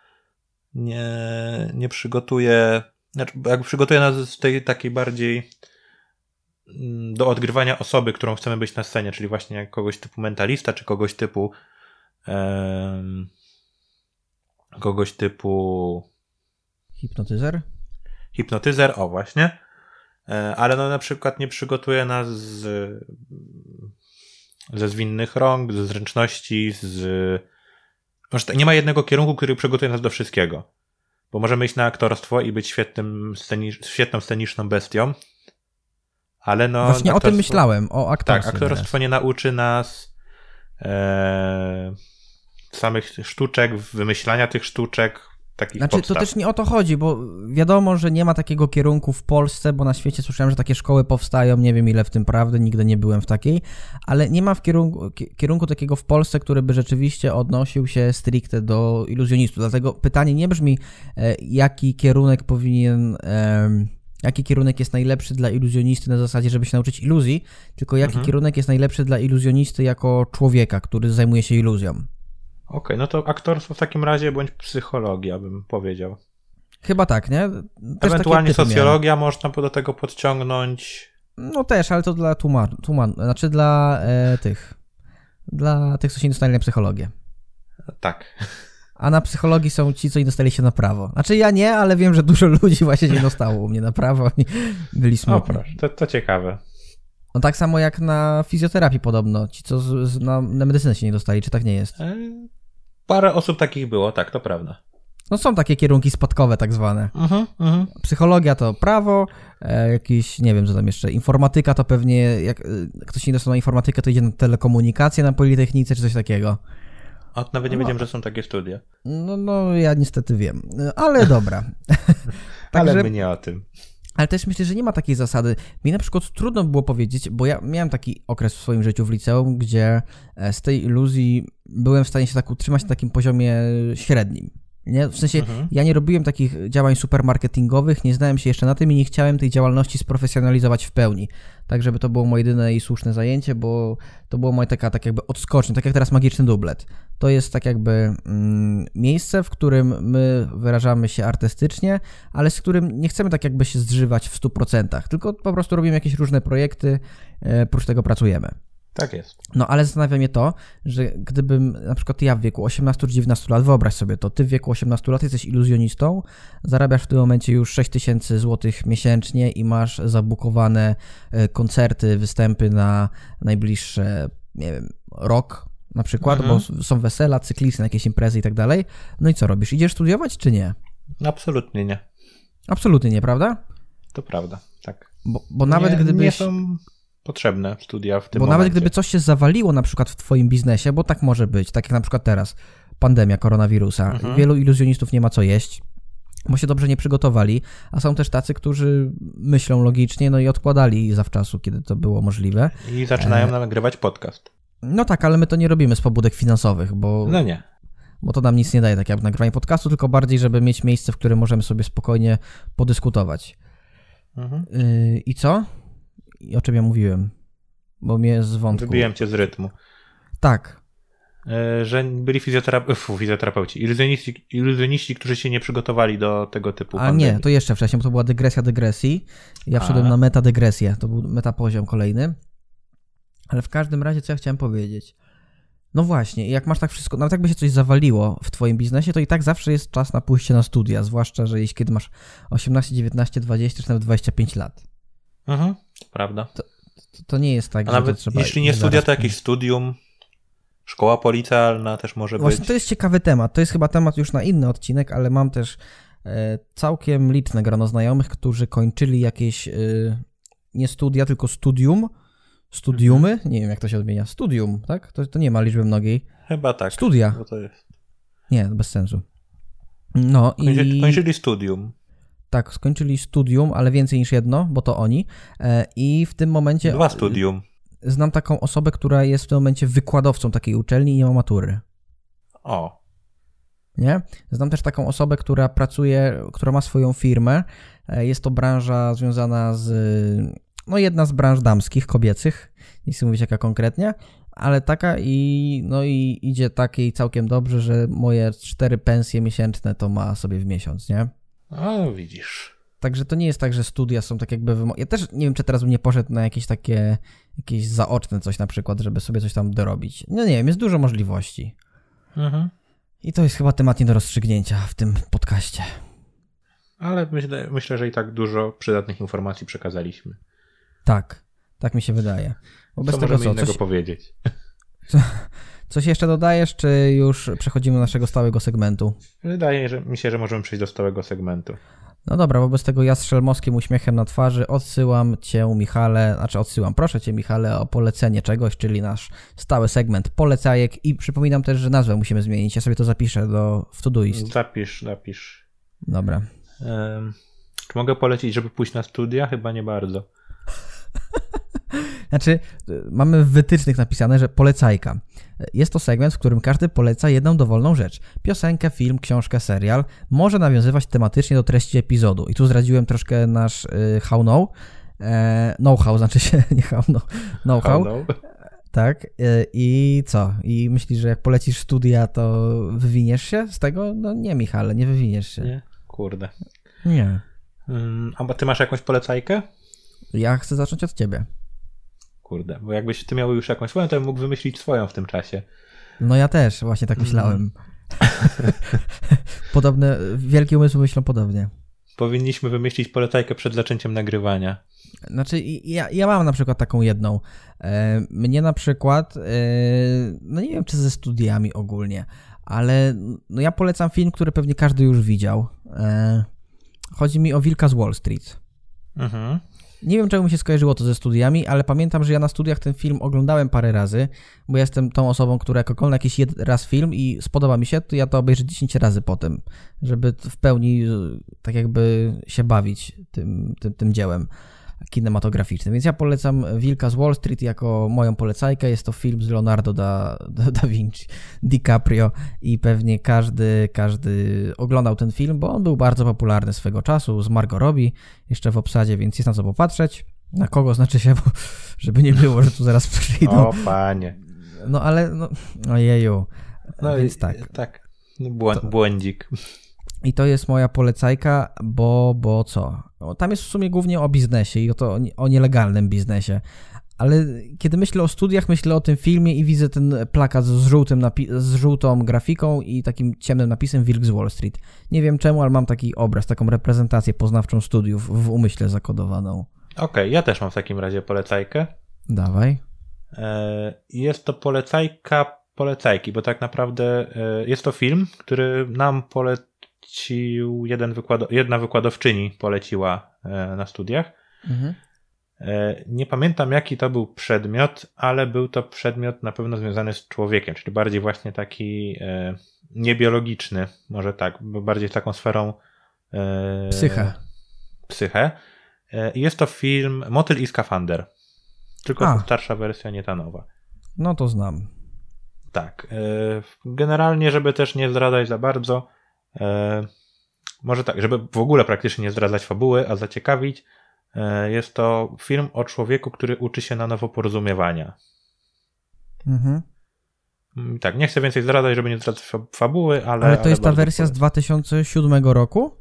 nie, nie przygotuje, znaczy jakby przygotuje nas z tej takiej bardziej mm, do odgrywania osoby, którą chcemy być na scenie, czyli właśnie jak kogoś typu mentalista, czy kogoś typu um, kogoś typu hipnotyzer? Hipnotyzer, o właśnie. E, ale no na przykład nie przygotuje nas z, ze zwinnych rąk, ze zręczności, z nie ma jednego kierunku, który przygotuje nas do wszystkiego. Bo możemy iść na aktorstwo i być świetnym świetną sceniczną bestią, ale no... Właśnie o tym myślałem, o aktorstwie. Tak, aktorstwo nie nauczy nas e, samych sztuczek, wymyślania tych sztuczek, takich Znaczy, podstaw. to też nie o to chodzi, bo wiadomo, że nie ma takiego kierunku w Polsce, bo na świecie słyszałem, że takie szkoły powstają, nie wiem ile w tym prawdy, nigdy nie byłem w takiej, ale nie ma w kierunku, kierunku takiego w Polsce, który by rzeczywiście odnosił się stricte do iluzjonistów. Dlatego pytanie nie brzmi, e, jaki kierunek powinien... Jaki kierunek jest najlepszy dla iluzjonisty na zasadzie, żeby się nauczyć iluzji, tylko jaki mhm. kierunek jest najlepszy dla iluzjonisty jako człowieka, który zajmuje się iluzją. Okej, okay, no to aktorstwo w takim razie bądź psychologia, bym powiedział. Chyba tak, nie? Też Ewentualnie socjologia miałem. można do tego podciągnąć. No też, ale to dla tłumar, tłumar znaczy dla e, tych, dla tych, co się nie dostali na psychologię. Tak. A na psychologii są ci, co nie dostali się na prawo. Znaczy ja nie, ale wiem, że dużo ludzi właśnie nie dostało u mnie na prawo i byli smutni. O, to, to ciekawe. No tak samo jak na fizjoterapii podobno. Ci, co z, z, na, na medycynę się nie dostali, czy tak nie jest? E, Parę osób takich było, tak, to prawda. No są takie kierunki spadkowe tak zwane. Uh -huh, uh -huh. Psychologia to prawo, e, jakiś, nie wiem co tam jeszcze, informatyka to pewnie, jak e, ktoś nie dostał na informatykę, to idzie na telekomunikację na Politechnice czy coś takiego. A nawet nie no. wiedziałem, że są takie studia. No, no ja niestety wiem, ale dobra. Także, ale my nie o tym. Ale też myślę, że nie ma takiej zasady. Mi na przykład trudno było powiedzieć, bo ja miałem taki okres w swoim życiu w liceum, gdzie e, z tej iluzji byłem w stanie się tak utrzymać na takim poziomie średnim. Nie? W sensie, mhm. ja nie robiłem takich działań supermarketingowych, nie znałem się jeszcze na tym i nie chciałem tej działalności sprofesjonalizować w pełni. Tak, żeby to było moje jedyne i słuszne zajęcie, bo to było moje taka, tak jakby odskocznia, tak jak teraz magiczny dublet. To jest tak jakby mm, miejsce, w którym my wyrażamy się artystycznie, ale z którym nie chcemy tak jakby się zżywać w 100%, tylko po prostu robimy jakieś różne projekty, e, oprócz tego pracujemy. Tak jest. No ale zastanawia mnie to, że gdybym na przykład ja w wieku 18 czy 19 lat, wyobraź sobie to, ty w wieku 18 lat jesteś iluzjonistą, zarabiasz w tym momencie już 6000 zł miesięcznie i masz zabukowane e, koncerty, występy na najbliższe, nie wiem, rok na przykład, mhm. bo są wesela, cyklisty, jakieś imprezy i tak dalej. No i co robisz? Idziesz studiować czy nie? Absolutnie nie. Absolutnie nie, prawda? To prawda, tak. Bo, bo nawet nie, gdybyś... Nie są potrzebne studia w tym Bo momencie. nawet gdyby coś się zawaliło na przykład w twoim biznesie, bo tak może być, tak jak na przykład teraz, pandemia koronawirusa, Mhm. wielu iluzjonistów nie ma co jeść, bo się dobrze nie przygotowali, a są też tacy, którzy myślą logicznie, no i odkładali zawczasu, kiedy to było możliwe. I zaczynają E. nagrywać podcast. No tak, ale my to nie robimy z pobudek finansowych, bo, No nie. bo to nam nic nie daje, tak jak nagrywanie podcastu, tylko bardziej, żeby mieć miejsce, w którym możemy sobie spokojnie podyskutować. Mhm. Yy, I co? O czym ja mówiłem? Bo mnie z wątku... Wybiłem cię z rytmu. Tak, E, Że byli fizjotera... Fu, fizjoterapeuci, iluzjoniści, iluzjoniści, którzy się nie przygotowali do tego typu A pandemii. nie, to jeszcze wcześniej, bo to była dygresja dygresji. Ja wszedłem A. na metadygresję, to był metapoziom kolejny. Ale w każdym razie, co ja chciałem powiedzieć? No właśnie, jak masz tak wszystko, nawet jakby się coś zawaliło w twoim biznesie, to i tak zawsze jest czas na pójście na studia, zwłaszcza, że jeśli kiedy masz 18, 19, 20 czy nawet 25 lat. Mhm, to prawda. To, to nie jest tak, A że nawet to trzeba... jeśli nie studia, to jakieś studium. Szkoła policjalna też może Właśnie być. to jest ciekawy temat. To jest chyba temat już na inny odcinek, ale mam też e, całkiem liczne grono znajomych, którzy kończyli jakieś e, nie studia, tylko studium. Studiumy? Mhm. Nie wiem, jak to się odmienia. Studium, tak? To, to nie ma liczby mnogiej. Chyba tak. Studia. Bo to jest. Nie, bez sensu. No Kończy, i Kończyli studium. Tak, skończyli studium, ale więcej niż jedno, bo to oni. E, I w tym momencie Dwa studium. znam taką osobę, która jest w tym momencie wykładowcą takiej uczelni i nie ma matury. O. Nie? Znam też taką osobę, która pracuje, która ma swoją firmę. E, Jest to branża związana z. No, jedna z branż damskich, kobiecych. Nie chcę mówić jaka konkretnie, ale taka i. No i idzie takiej całkiem dobrze, że moje cztery pensje miesięczne to ma sobie w miesiąc, nie? O, widzisz. Także to nie jest tak, że studia są tak jakby wymo- Ja też nie wiem, czy teraz bym nie poszedł na jakieś takie, jakieś zaoczne coś na przykład, żeby sobie coś tam dorobić. No nie wiem, jest dużo możliwości. Mhm. I to jest chyba temat nie do rozstrzygnięcia w tym podcaście. Ale myślę, myślę, że i tak dużo przydatnych informacji przekazaliśmy. Tak, tak mi się wydaje. Wobec co tego możemy co, innego coś, powiedzieć? coś jeszcze dodajesz, czy już przechodzimy do naszego stałego segmentu? Wydaje że, mi się, że możemy przejść do stałego segmentu. No dobra, wobec tego ja z szelmowskim uśmiechem na twarzy odsyłam cię, Michale, znaczy odsyłam, proszę cię, Michale, o polecenie czegoś, czyli nasz stały segment polecajek i przypominam też, że nazwę musimy zmienić, ja sobie to zapiszę do, w Todoist. Zapisz, zapisz. Dobra. Em, czy mogę polecić, żeby pójść na studia? Chyba nie bardzo. Znaczy, y, mamy w wytycznych napisane, że polecajka. Jest to segment, w którym każdy poleca jedną dowolną rzecz. Piosenkę, film, książkę, serial. Może nawiązywać tematycznie do treści epizodu. I tu zdradziłem troszkę nasz y, how know. E, know-how, znaczy się, nie how know. Know-how, tak. I co? I myślisz, że jak polecisz studia, to wywiniesz się z tego? No nie, Michale, nie wywiniesz się. Nie? Kurde. Nie. Mm, a ty masz jakąś polecajkę? Ja chcę zacząć od ciebie. Kurde, bo jakbyś ty miał już jakąś swoją, to bym mógł wymyślić swoją w tym czasie. No ja też, właśnie tak myślałem. Podobne, wielkie umysły myślą podobnie. Powinniśmy wymyślić polecajkę przed zaczęciem nagrywania. Znaczy, ja, ja mam na przykład taką jedną. E, mnie na przykład, e, no nie wiem czy ze studiami ogólnie, ale no ja polecam film, który pewnie każdy już widział. E, chodzi mi o Wilka z Wall Street. Mhm. Nie wiem, czemu mi się skojarzyło to ze studiami, ale pamiętam, że ja na studiach ten film oglądałem parę razy, bo jestem tą osobą, która jak jakiś raz film i spodoba mi się, to ja to obejrzę 10 razy potem, żeby w pełni tak jakby się bawić tym, tym, tym dziełem kinematograficznym. Więc ja polecam Wilka z Wall Street jako moją polecajkę. Jest to film z Leonardo da, da, Vinci, DiCaprio i pewnie każdy, każdy oglądał ten film, bo on był bardzo popularny swego czasu, z Margot Robbie jeszcze w obsadzie, więc jest na co popatrzeć. Na kogo znaczy się, bo, żeby nie było, że tu zaraz przyjdą. O panie. No ale, no, ojeju. No więc i, tak. tak. No, błędzik. I to jest moja polecajka, bo, bo co? O, Tam jest w sumie głównie o biznesie i o, to, o nielegalnym biznesie. Ale kiedy myślę o studiach, myślę o tym filmie i widzę ten plakat z, żółtym z żółtą grafiką i takim ciemnym napisem Wilk z Wall Street. Nie wiem czemu, ale mam taki obraz, taką reprezentację poznawczą studiów w umyśle zakodowaną. Okej, ja też mam w takim razie polecajkę. Dawaj. E, Jest to polecajka polecajki, bo tak naprawdę e, jest to film, który nam pole... polecił jeden wykład, jedna wykładowczyni poleciła e, na studiach. Mhm. E, nie pamiętam jaki to był przedmiot, ale był to przedmiot na pewno związany z człowiekiem, czyli bardziej właśnie taki e, niebiologiczny, może tak, bardziej taką sferą psychę. Psychę. Jest to film Motyl i skafander. Tylko A. starsza wersja, nie ta nowa. No to znam. Tak. Generalnie, żeby też nie zdradzać za bardzo, może tak, żeby w ogóle praktycznie nie zdradzać fabuły, a zaciekawić, e, jest to film o człowieku, który uczy się na nowo porozumiewania. Mhm. Mm, tak, nie chcę więcej zdradzać, żeby nie zdradzać fabuły, ale. Ale to jest ta wersja z 2007 roku?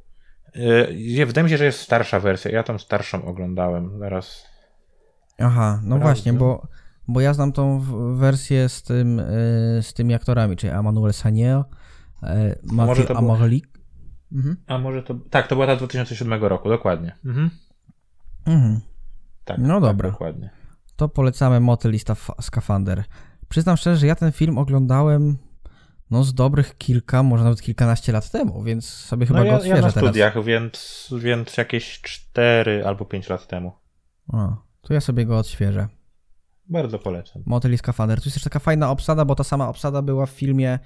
Yy, wydaje mi się, że jest starsza wersja. Ja tą starszą oglądałem. Zaraz. Aha, no właśnie, bo, bo ja znam tą wersję z, tym, yy, z tymi aktorami, czyli Emmanuel Saniel, yy, Mathieu Amorelik. Mhm. A może to. Tak, to była ta 2007 roku, dokładnie. Mhm. Mhm. Tak, no tak, dobra. Dokładnie. To polecamy Motyl i Skafander. Przyznam szczerze, że ja ten film oglądałem no z dobrych kilka, może nawet kilkanaście lat temu, więc sobie chyba no ja, go odświeżę ja na studiach, teraz. Więc, więc jakieś cztery albo pięć lat temu. O, to ja sobie go odświeżę. Bardzo polecam. Motyl i Skafander. Tu jest też taka fajna obsada, bo ta sama obsada była w filmie e,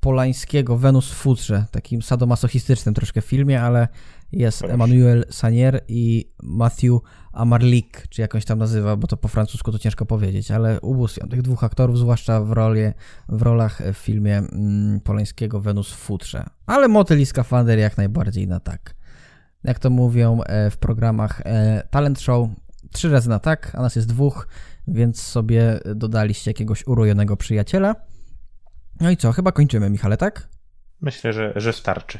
Polańskiego Wenus w futrze, takim sadomasochistycznym troszkę filmie, ale jest. Emmanuel Sanier i Matthew Amarlik, czy jakąś tam nazywa, bo to po francusku to ciężko powiedzieć, ale ubóstwiam tych dwóch aktorów, zwłaszcza w, roli, w rolach w filmie mm, Polańskiego Wenus w futrze. Ale Motyl i Skafander jak najbardziej na tak. Jak to mówią e, w programach e, Talent Show, trzy razy na tak, a nas jest dwóch, więc sobie dodaliście jakiegoś urojonego przyjaciela. No i co, chyba kończymy, Michale, tak? Myślę, że, że starczy.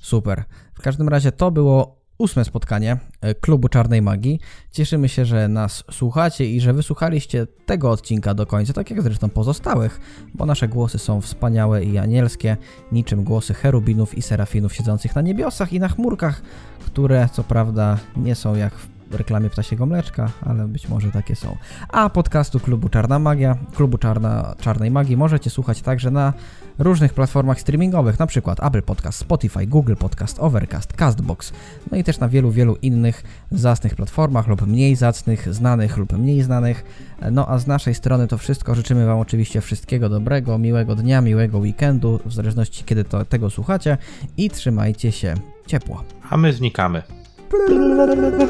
Super. W każdym razie to było ósme spotkanie e, Klubu Czarnej Magii. Cieszymy się, że nas słuchacie i że wysłuchaliście tego odcinka do końca, tak jak zresztą pozostałych, bo nasze głosy są wspaniałe i anielskie, niczym głosy cherubinów i serafinów siedzących na niebiosach i na chmurkach, które co prawda nie są jak w reklamie ptasiego mleczka, ale być może takie są. A podcastu Klubu Czarna Magia, Klubu Czarna, Czarnej Magii możecie słuchać także na różnych platformach streamingowych, na przykład Apple Podcast, Spotify, Google Podcast, Overcast, Castbox, no i też na wielu, wielu innych zacnych platformach lub mniej zacnych, znanych lub mniej znanych. No a z naszej strony to wszystko. Życzymy Wam oczywiście wszystkiego dobrego, miłego dnia, miłego weekendu, w zależności kiedy to, tego słuchacie i trzymajcie się ciepło. A my znikamy. Blablabla.